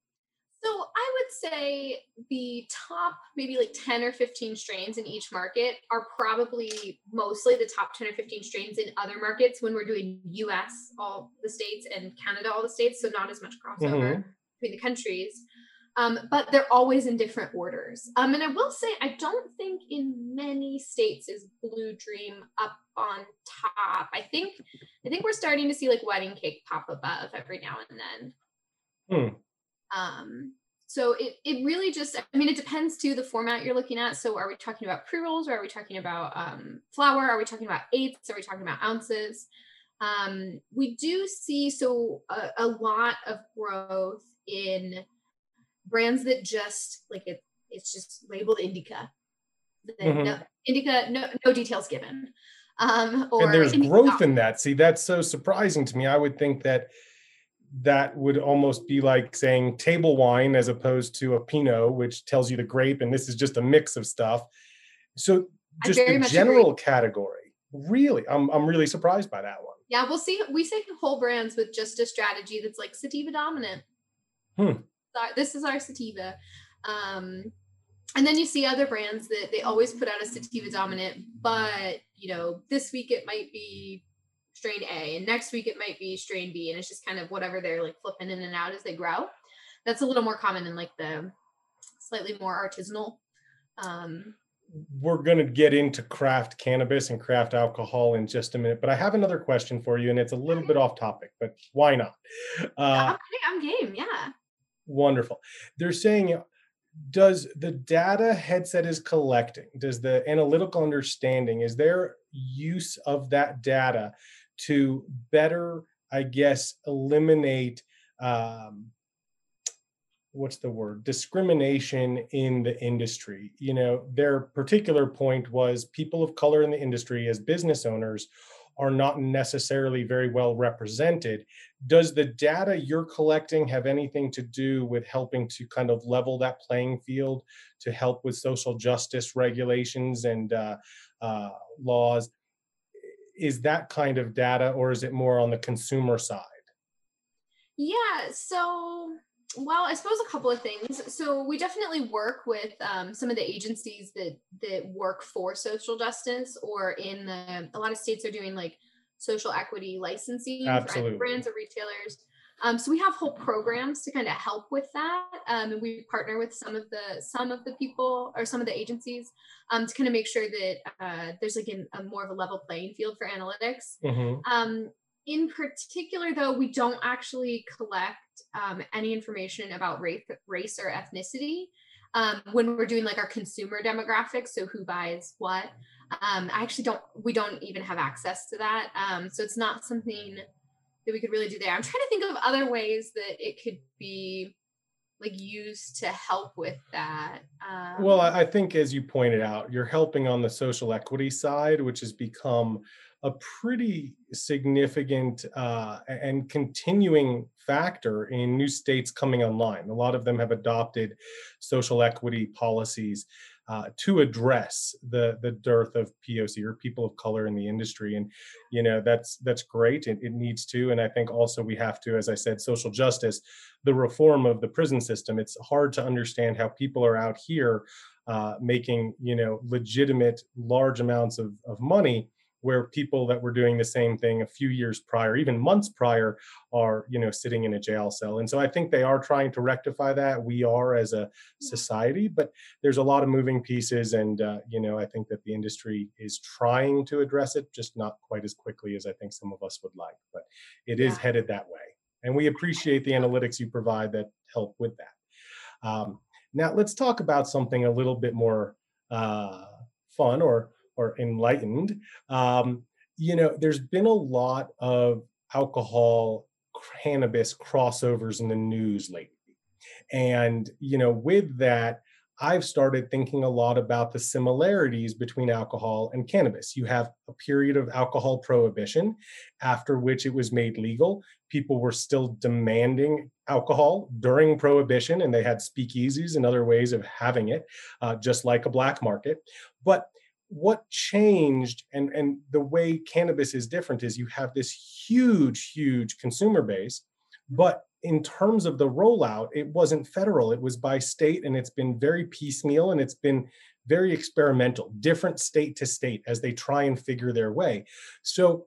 So I would say the top maybe like 10 or 15 strains in each market are probably mostly the top 10 or 15 strains in other markets when we're doing US, all the states, and Canada, all the states. So not as much crossover mm-hmm. between the countries. Um, but they're always in different orders. Um, and I will say, I don't think in many states is Blue Dream up on top. I think, I think we're starting to see like Wedding Cake pop above every now and then. Hmm. Um, so it it really just, I mean, it depends to the format you're looking at. So are we talking about pre rolls, or are we talking about um, flower? Are we talking about eighths? Are we talking about ounces? Um, we do see so a, a lot of growth in brands that just like it it's just labeled indica. Mm-hmm. no, indica no no details given. Um or and there's growth in that. See that's so surprising to me. I would think that that would almost be like saying table wine as opposed to a pinot which tells you the grape and this is just a mix of stuff. So just the general agree. category really I'm, I'm really surprised by that one. Yeah we'll see we see whole brands with just a strategy that's like sativa dominant. Hmm this is our sativa. Um, and then you see other brands that they always put out a sativa dominant, but you know, this week it might be strain A and next week it might be strain B. And it's just kind of whatever they're like flipping in and out as they grow. That's a little more common in like the slightly more artisanal. Um, we're going to get into craft cannabis and craft alcohol in just a minute, but I have another question for you, and it's a little bit off topic, but why not? Uh, I'm game, yeah. Wonderful. They're saying does the data headset is collecting does the analytical understanding is there use of that data to better i guess eliminate um, what's the word discrimination in the industry you know their particular point was people of color in the industry as business owners are not necessarily very well represented. Does the data you're collecting have anything to do with helping to kind of level that playing field to help with social justice regulations and uh, uh, laws? Is that kind of data, or is it more on the consumer side? Yeah, so well, I suppose a couple of things. So we definitely work with um, some of the agencies that that work for social justice, or in the a lot of states are doing like social equity licensing Absolutely. for brands or retailers. Um, so we have whole programs to kind of help with that, um, and we partner with some of the some of the people or some of the agencies um, to kind of make sure that uh, there's like an, a more of a level playing field for analytics. Mm-hmm. Um, in particular, though, we don't actually collect um, any information about race, race or ethnicity um, when we're doing like our consumer demographics. So who buys what? Um, I actually don't. We don't even have access to that. Um, so it's not something that we could really do there. I'm trying to think of other ways that it could be like used to help with that um, well i think as you pointed out you're helping on the social equity side which has become a pretty significant uh, and continuing factor in new states coming online. A lot of them have adopted social equity policies uh, to address the the dearth of POC or people of color in the industry, and you know that's that's great. It, it needs to, and I think also we have to, as I said, social justice, the reform of the prison system. It's hard to understand how people are out here uh, making you know legitimate large amounts of of money where people that were doing the same thing a few years prior even months prior are you know sitting in a jail cell. And so i think they are trying to rectify that. We are as a society but there's a lot of moving pieces and uh, you know i think that the industry is trying to address it just not quite as quickly as i think some of us would like but it is yeah. headed that way. And we appreciate the analytics you provide that help with that. Um, now let's talk about something a little bit more uh, fun or or enlightened, um, you know, there's been a lot of alcohol, cannabis crossovers in the news lately. And, you know, with that, I've started thinking a lot about the similarities between alcohol and cannabis. You have a period of alcohol prohibition, after which it was made legal. People were still demanding alcohol during prohibition, and they had speakeasies and other ways of having it, uh, just like a black market. But what changed and and the way cannabis is different is you have this huge huge consumer base but in terms of the rollout it wasn't federal. It was by state and it's been very piecemeal and it's been very experimental different state to state as they try and figure their way. So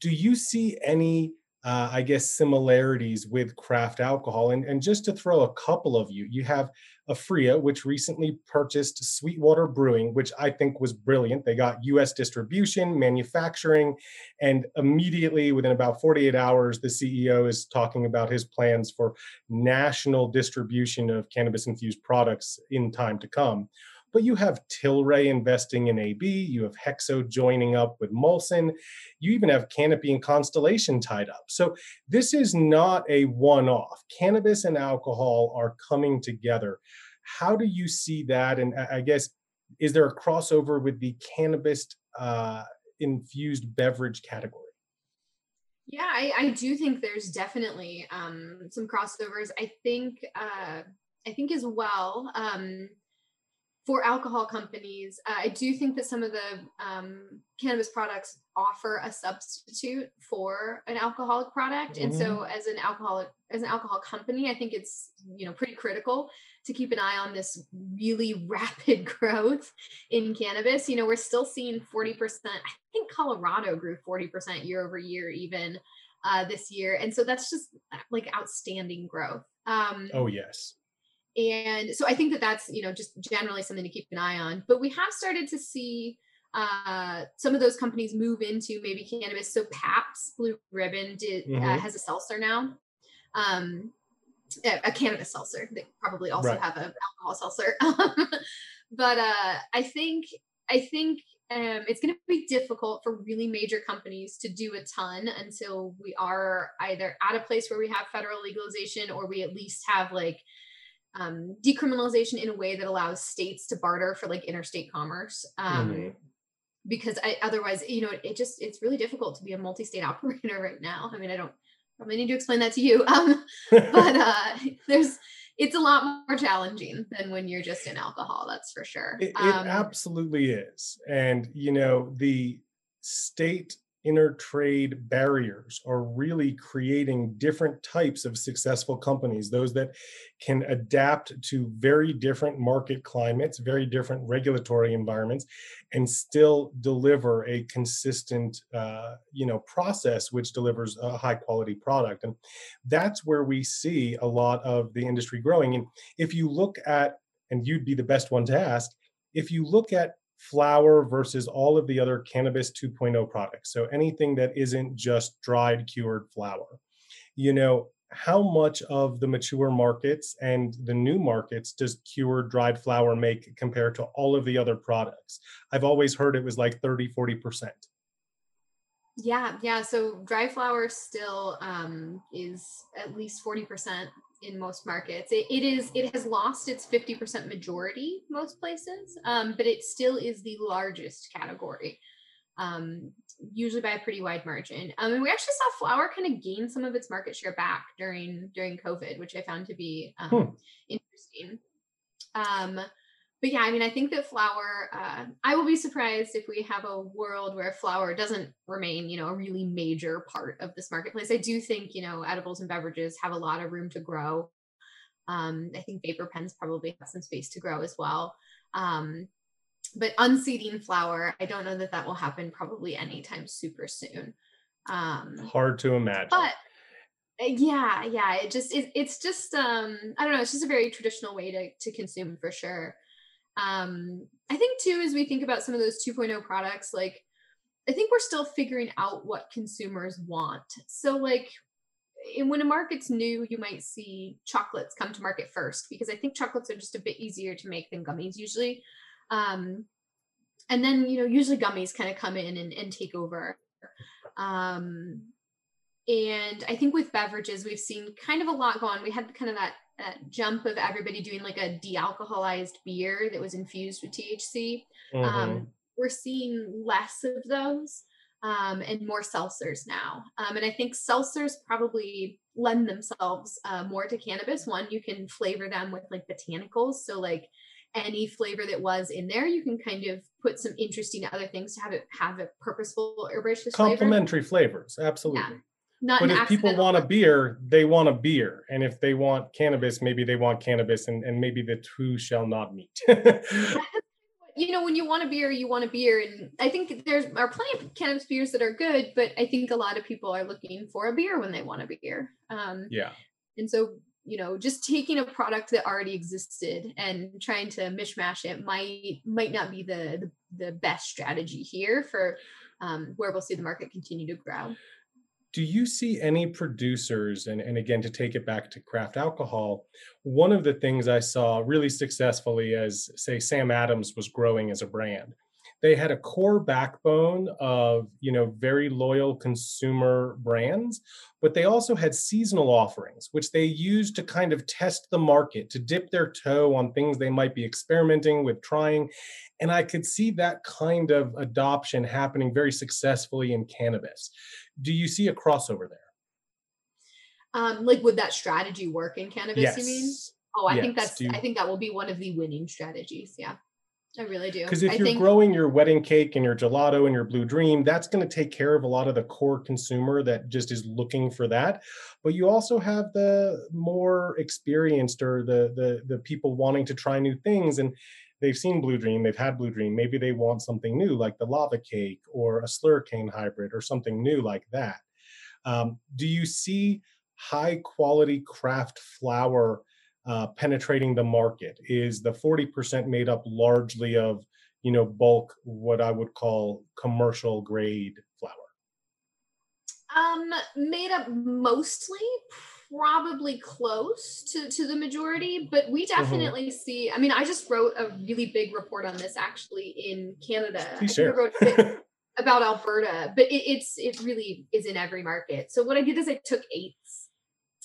do you see any uh, I guess, similarities with craft alcohol. And, and just to throw a couple of you, you have Aphria, which recently purchased Sweetwater Brewing, which I think was brilliant. They got US distribution, manufacturing, and immediately within about 48 hours, the CEO is talking about his plans for national distribution of cannabis infused products in time to come. But you have Tilray investing in AB, you have Hexo joining up with Molson, you even have Canopy and Constellation tied up. So this is not a one off. Cannabis and alcohol are coming together. How do you see that? And I guess, is there a crossover with the cannabis uh, infused beverage category? Yeah, I, I, do think there's definitely um, some crossovers. I think uh, I think as well. Um, for alcohol companies, uh, I do think that some of the um, cannabis products offer a substitute for an alcoholic product, mm-hmm. and so mm-hmm. as an alcoholic as an alcohol company, I think it's you know pretty critical to keep an eye on this really rapid growth in cannabis. You know, we're still seeing forty percent. I think Colorado grew forty percent year over year, even uh, this year, and so that's just like outstanding growth. Um, oh yes and so i think that that's you know just generally something to keep an eye on but we have started to see uh, some of those companies move into maybe cannabis so Pabst blue ribbon did uh, mm-hmm. uh, has a seltzer now um a, a cannabis seltzer they probably also right. have an alcohol seltzer but uh i think i think um, it's going to be difficult for really major companies to do a ton until we are either at a place where we have federal legalization or we at least have like um, decriminalization in a way that allows states to barter for like interstate commerce. Um, mm-hmm. Because I, otherwise, you know, it just it's really difficult to be a multi-state operator right now. I mean, I don't probably need to explain that to you, um, but uh, there's it's a lot more challenging than when you're just in alcohol. That's for sure. It, it um, absolutely is, and you know the state intertrade barriers are really creating different types of successful companies those that can adapt to very different market climates very different regulatory environments and still deliver a consistent uh, you know process which delivers a high quality product. And that's where we see a lot of the industry growing. And if you look at and you'd be the best one to ask if you look at flower versus all of the other cannabis 2.0 products. So anything that isn't just dried cured flower. You know, how much of the mature markets and the new markets does cured dried flower make compared to all of the other products? I've always heard it was like 30, 40%. Yeah, yeah. So dry flower still um, is at least 40% in most markets. It, it is it has lost its 50% majority most places, um, but it still is the largest category. Um, usually by a pretty wide margin. Um, and we actually saw flower kind of gain some of its market share back during during COVID, which I found to be um, hmm. interesting. But yeah, I mean, I think that flower, uh, I will be surprised if we have a world where flower doesn't remain, you know, a really major part of this marketplace. I do think, you know, edibles and beverages have a lot of room to grow. Um, I think vapor pens probably have some space to grow as well. Um, but unseeding flower, I don't know that that will happen probably anytime super soon. Um, Hard to imagine. But uh, yeah, yeah, it just it, it's just um, I don't know. It's just a very traditional way to to consume for sure. Um, I think too, as we think about some of those 2.0 products, like I think we're still figuring out what consumers want. So, like, and when a market's new, you might see chocolates come to market first because I think chocolates are just a bit easier to make than gummies usually. Um, and then, you know, usually gummies kind of come in and, and take over. Um, and I think with beverages, we've seen kind of a lot go on. We had kind of that jump of everybody doing like a de-alcoholized beer that was infused with THC. Um, mm-hmm. Um, we're seeing less of those um, and more seltzers now. Um, and I think seltzers probably lend themselves uh, more to cannabis. One, you can flavor them with like botanicals. So like any flavor that was in there, you can kind of put some interesting other things to have it have a purposeful herbaceous complementary flavor. flavors. Absolutely. Yeah. Not but if people want a beer, they want a beer. And if they want cannabis, maybe they want cannabis and, and maybe the two shall not meet. you know, when you want a beer, you want a beer. And I think there's are plenty of cannabis beers that are good, but I think a lot of people are looking for a beer when they want a beer. Um, yeah. And so, you know, just taking a product that already existed and trying to mishmash it might might not be the the, the best strategy here for um, where we'll see the market continue to grow do you see any producers and, and again to take it back to craft alcohol one of the things i saw really successfully as say sam adams was growing as a brand they had a core backbone of you know very loyal consumer brands but they also had seasonal offerings which they used to kind of test the market to dip their toe on things they might be experimenting with trying. And i could see that kind of adoption happening very successfully in cannabis. Do you see a crossover there? Um like would that strategy work in cannabis yes. you mean? Oh i yes. think that's you... i think that will be one of the winning strategies yeah I really do. Because if I you're think, growing your wedding cake and your gelato and your blue dream, that's going to take care of a lot of the core consumer that just is looking for that. But you also have the more experienced or the the the people wanting to try new things and they've seen blue dream, they've had blue dream, maybe they want something new like the lava cake or a slurricane hybrid or something new like that. Um, do you see high quality craft flower uh, penetrating the market? Is the 40% made up largely of, you know, bulk, what I would call commercial grade flower? Um, made up mostly, probably close to, to the majority, but we Mm-hmm. definitely see. I mean, I just wrote a really big report on this actually in Canada. I Please think I share. wrote about Alberta, but it, it's it really is in every market. So what I did is I took eighths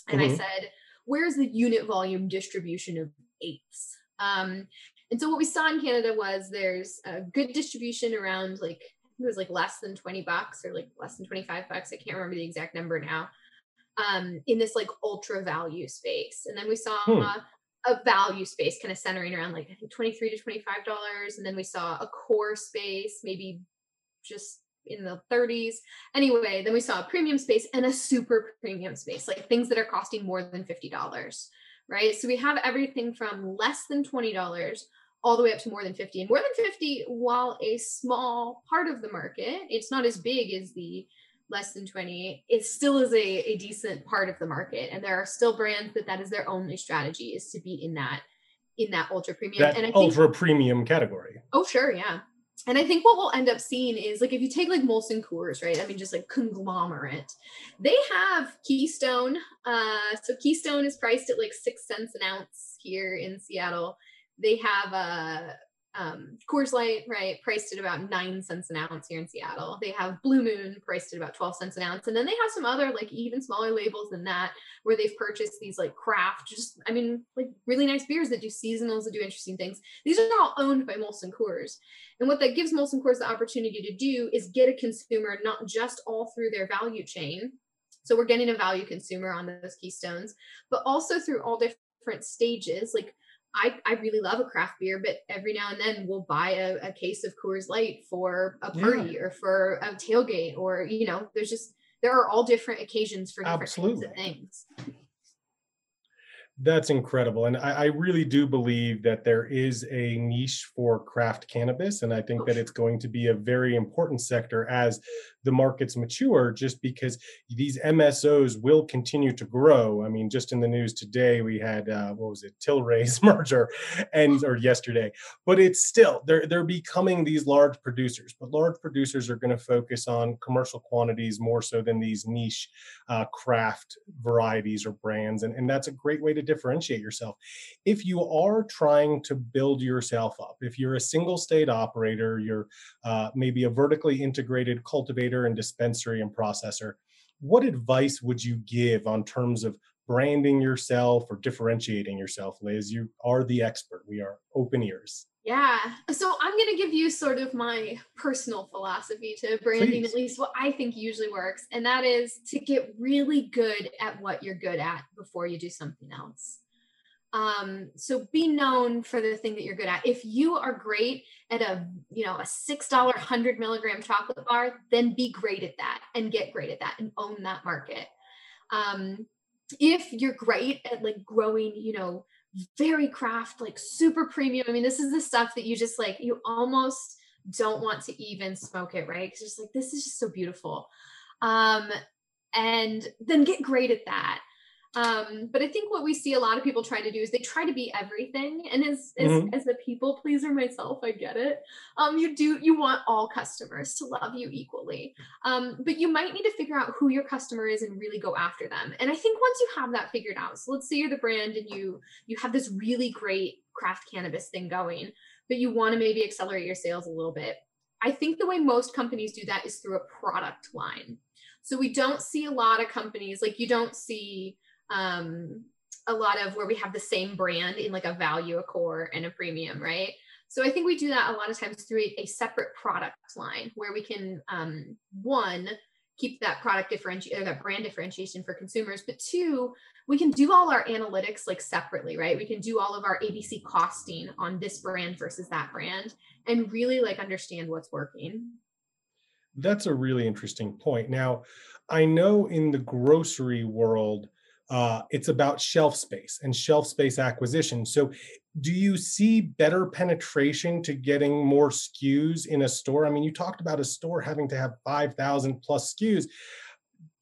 and I Mhm. said, where's the unit volume distribution of eighths? Um, and so what we saw in Canada was there's a good distribution around like I think it was like less than 20 bucks or like less than 25 bucks. I can't remember the exact number now. Um, in this like ultra value space. And then we saw Hmm. a value space kind of centering around like I think 23 to 25 dollars. And then we saw a core space, maybe just in the 30s. Anyway, then we saw a premium space and a super premium space, like things that are costing more than $50, right? So we have everything from less than $20 all the way up to more than 50. And more than 50, while a small part of the market, it's not as big as the less than 20 it still is a, a decent part of the market and there are still brands that that is their only strategy is to be in that in that ultra premium That and i think ultra premium category. Oh, sure, yeah. And I think what we'll end up seeing is like if you take like Molson Coors, right? I mean, just like conglomerate, they have Keystone. Uh, so Keystone is priced at like six cents an ounce here in Seattle. They have uh, um, Coors Light, right, priced at about nine cents an ounce here in Seattle. They have Blue Moon priced at about 12 cents an ounce. And then they have some other like even smaller labels than that where they've purchased these like craft, just, I mean, like really nice beers that do seasonals, that do interesting things. These are all owned by Molson Coors. And what that gives Molson Coors the opportunity to do is get a consumer not just all through their value chain. So we're getting a value consumer on those keystones, but also through all different stages. Like I, I really love a craft beer, but every now and then we'll buy a, a case of Coors Light for a party or for a tailgate, or you know, there's just there are all different occasions for different kinds Absolutely. of things. That's incredible. And I, I really do believe that there is a niche for craft cannabis. And I think that it's going to be a very important sector as the markets mature, just because these MSOs will continue to grow. I mean, just in the news today, we had, uh, what was it, Tilray's merger and, or yesterday, but it's still, they're, they're becoming these large producers, but large producers are going to focus on commercial quantities more so than these niche uh, craft varieties or brands. And, and that's a great way to differentiate yourself. If you are trying to build yourself up, if you're a single state operator, you're uh, maybe a vertically integrated cultivator and dispensary and processor, what advice would you give on terms of branding yourself or differentiating yourself, Liz? You are the expert. We are open ears. Yeah. So I'm going to give you sort of my personal philosophy to branding, Please. at least what I think usually works. And that is to get really good at what you're good at before you do something else. Um, so be known for the thing that you're good at. If you are great at a, you know, a $6 100 milligram chocolate bar, then be great at that and get great at that and own that market. Um, if you're great at like growing, you know, very craft, like super premium. I mean, this is the stuff that you just like, you almost don't want to even smoke it, right? Because just like, this is just so beautiful. Um, and then get great at that. Um, but I think what we see a lot of people try to do is they try to be everything. And as as, Mhm. as a people pleaser myself, I get it. Um, you do you want all customers to love you equally. Um, but you might need to figure out who your customer is and really go after them. And I think once you have that figured out, so let's say you're the brand and you you have this really great craft cannabis thing going, but you want to maybe accelerate your sales a little bit. I think the way most companies do that is through a product line. So we don't see a lot of companies like you don't see um, a lot of where we have the same brand in like a value, a core, and a premium, right? So I think we do that a lot of times through a, separate product line where we can um, one keep that product differentiation that brand differentiation for consumers but two we can do all our analytics like separately right? We can do all of our abc costing on this brand versus that brand and really like understand what's working. That's a really interesting point. Now i know in the grocery world uh, it's about shelf space and shelf space acquisition. So, do you see better penetration to getting more SKUs in a store? I mean, you talked about a store having to have 5,000 plus SKUs.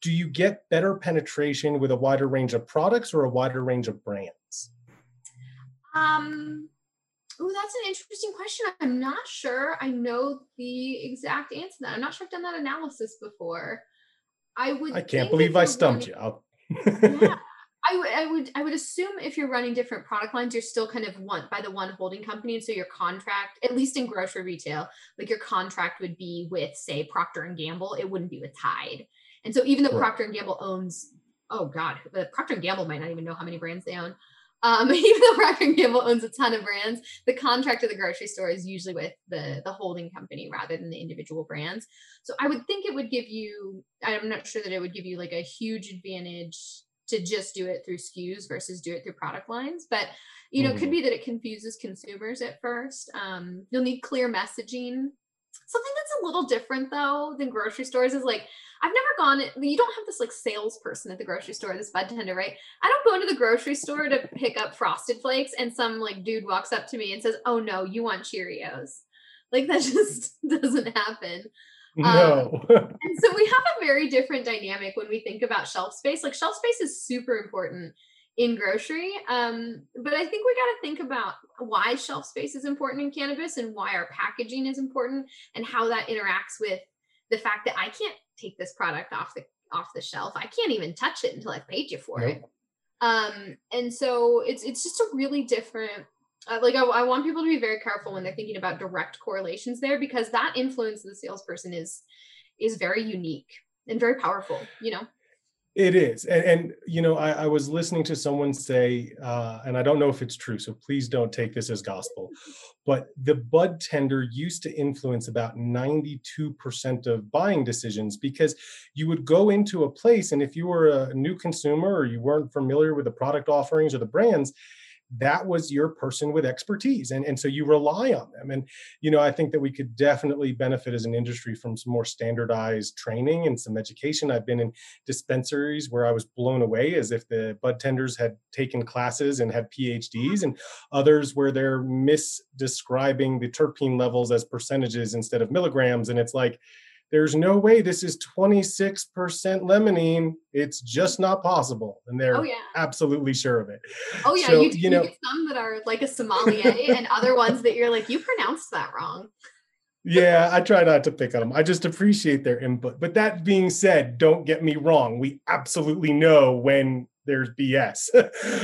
Do you get better penetration with a wider range of products or a wider range of brands? Um, Oh, that's an interesting question. I'm not sure I know the exact answer to that. I'm not sure I've done that analysis before. I would. I can't believe I stumped running, you. I'll yeah. I would, I would, I would assume if you're running different product lines, you're still kind of one by the one holding company, and so your contract, at least in grocery retail, like your contract would be with, say, Procter and Gamble. It wouldn't be with Tide. And so, even though right. Procter and Gamble owns, oh God, uh, Procter and Gamble might not even know how many brands they own. Um, even though Procter and Gamble owns a ton of brands, the contract of the grocery store is usually with the the holding company rather than the individual brands. So I would think it would give you. I'm not sure that it would give you like a huge advantage to just do it through SKUs versus do it through product lines. But you know, mm-hmm. it could mm-hmm. be that it confuses consumers at first. Um, you'll need clear messaging. Something that's a little different though than grocery stores is like I've never gone. You don't have this like salesperson at the grocery store, this bud tender, right? I don't go into the grocery store to pick up Frosted Flakes, and some like dude walks up to me and says, "Oh no, you want Cheerios." Like that just doesn't happen. No. Um, and so we have a very different dynamic when we think about shelf space. Like shelf space is super important in grocery. Um, but I think we got to think about why shelf space is important in cannabis and why our packaging is important and how that interacts with the fact that I can't take this product off the off the shelf. I can't even touch it until I've paid you for nope. it. Um, and so it's it's just a really different uh, like I, I, want people to be very careful when they're thinking about direct correlations there because that influence of the salesperson is is very unique and very powerful you know it is and, and you know I, I, was listening to someone say uh, and i don't know if it's true so please don't take this as gospel but the bud tender used to influence about 92% of buying decisions because you would go into a place and if you were a new consumer or you weren't familiar with the product offerings or the brands that was your person with expertise and, and so you rely on them and you know i think that we could definitely benefit as an industry from some more standardized training and some education. I've been in dispensaries where i was blown away as if the bud tenders had taken classes and had mm-hmm. phds and others where they're misdescribing the terpene levels as percentages instead of milligrams and it's like there's no way this is 26% limonene. It's just not possible. And they're oh, yeah. absolutely sure of it. Oh, yeah. So, you, you know, some that are like a sommelier and other ones that you're like, you pronounced that wrong. yeah, I try not to pick on them. I just appreciate their input. But that being said, don't get me wrong. We absolutely know when there's BS.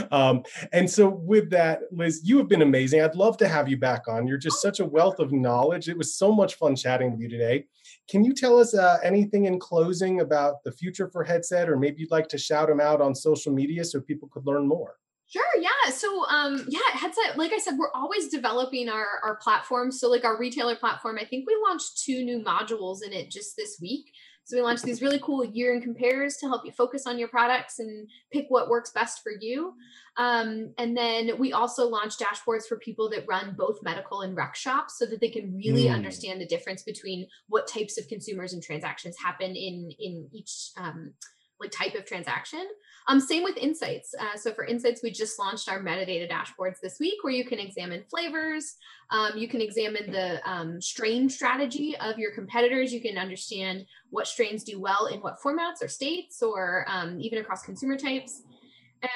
um, and so, with that, Liz, you have been amazing. I'd love to have you back on. You're just such a wealth of knowledge. It was so much fun chatting with you today. Can you tell us uh, anything in closing about the future for Headset, or maybe you'd like to shout them out on social media so people could learn more? Sure. Yeah. So, um, yeah, headset. Like I said, we're always developing our our platform. So, like our retailer platform, I think we launched two new modules in it just this week. So we launched these really cool year in compares to help you focus on your products and pick what works best for you. Um, and then we also launched dashboards for people that run both medical and rec shops so that they can really mm. understand the difference between what types of consumers and transactions happen in in each um, like type of transaction. Um, same with insights. Uh, so for insights, we just launched our metadata dashboards this week where you can examine flavors. Um, you can examine the um, strain strategy of your competitors. You can understand what strains do well in what formats or states or um, even across consumer types.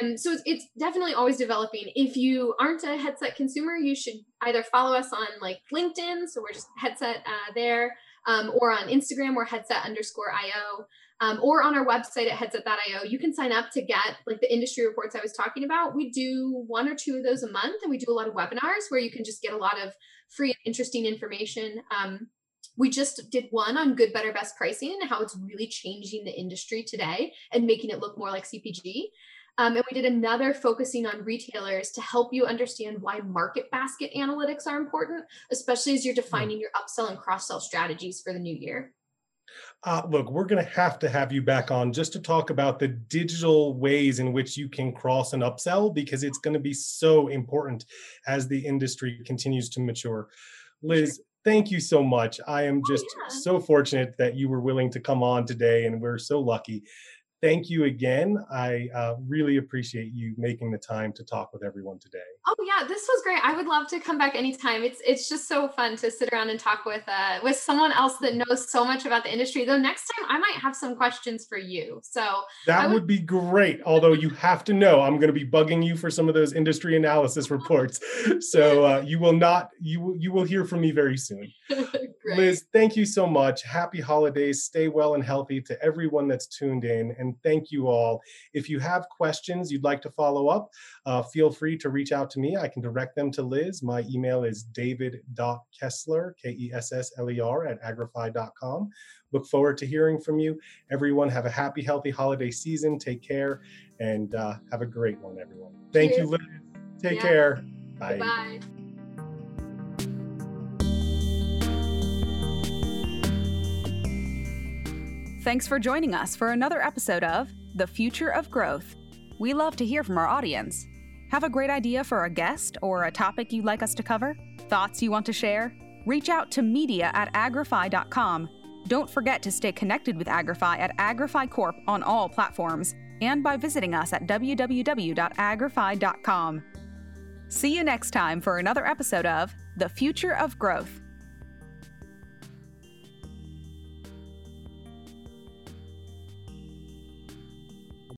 And so it's, it's, definitely always developing. If you aren't a headset consumer, you should either follow us on like LinkedIn. So we're just headset uh, there. Um, or on Instagram, we're headset underscore IO um, or on our website at headset.io, you can sign up to get like the industry reports I was talking about. We do one or two of those a month, and we do a lot of webinars where you can just get a lot of free and interesting information. Um, we just did one on good, better, best pricing and how it's really changing the industry today and making it look more like CPG. Um, and we did another focusing on retailers to help you understand why market basket analytics are important, especially as you're hmm. defining your upsell and cross sell strategies for the new year. Uh, look, we're going to have to have you back on just to talk about the digital ways in which you can cross and upsell because it's going to be so important as the industry continues to mature. Liz, thank you so much. I am oh, just oh, yeah. so fortunate that you were willing to come on today, and we're so lucky thank you again. I uh, really appreciate you making the time to talk with everyone today. Oh yeah, this was great. I would love to come back anytime. It's it's just so fun to sit around and talk with uh, with someone else that knows so much about the industry. Though next time I might have some questions for you. So that would... would be great. Although you have to know, I'm going to be bugging you for some of those industry analysis reports. So uh, you will not you you will hear from me very soon. Liz, thank you so much. Happy holidays. Stay well and healthy to everyone that's tuned in. And thank you all. If you have questions you'd like to follow up, uh, feel free to reach out to me. I can direct them to Liz. My email is david.kessler, K E S S L E R, at agrify.com. Look forward to hearing from you. Everyone, have a happy, healthy holiday season. Take care and uh, have a great one, everyone. Thank Cheers. you, Liz. Take yeah. care. Bye. Bye. Thanks for joining us for another episode of The Future of Growth. We love to hear from our audience. Have a great idea for a guest or a topic you'd like us to cover? Thoughts you want to share? Reach out to media at agrify.com. Don't forget to stay connected with Agrify at Agrify Corp on all platforms and by visiting us at www.agrify.com. See you next time for another episode of The Future of Growth.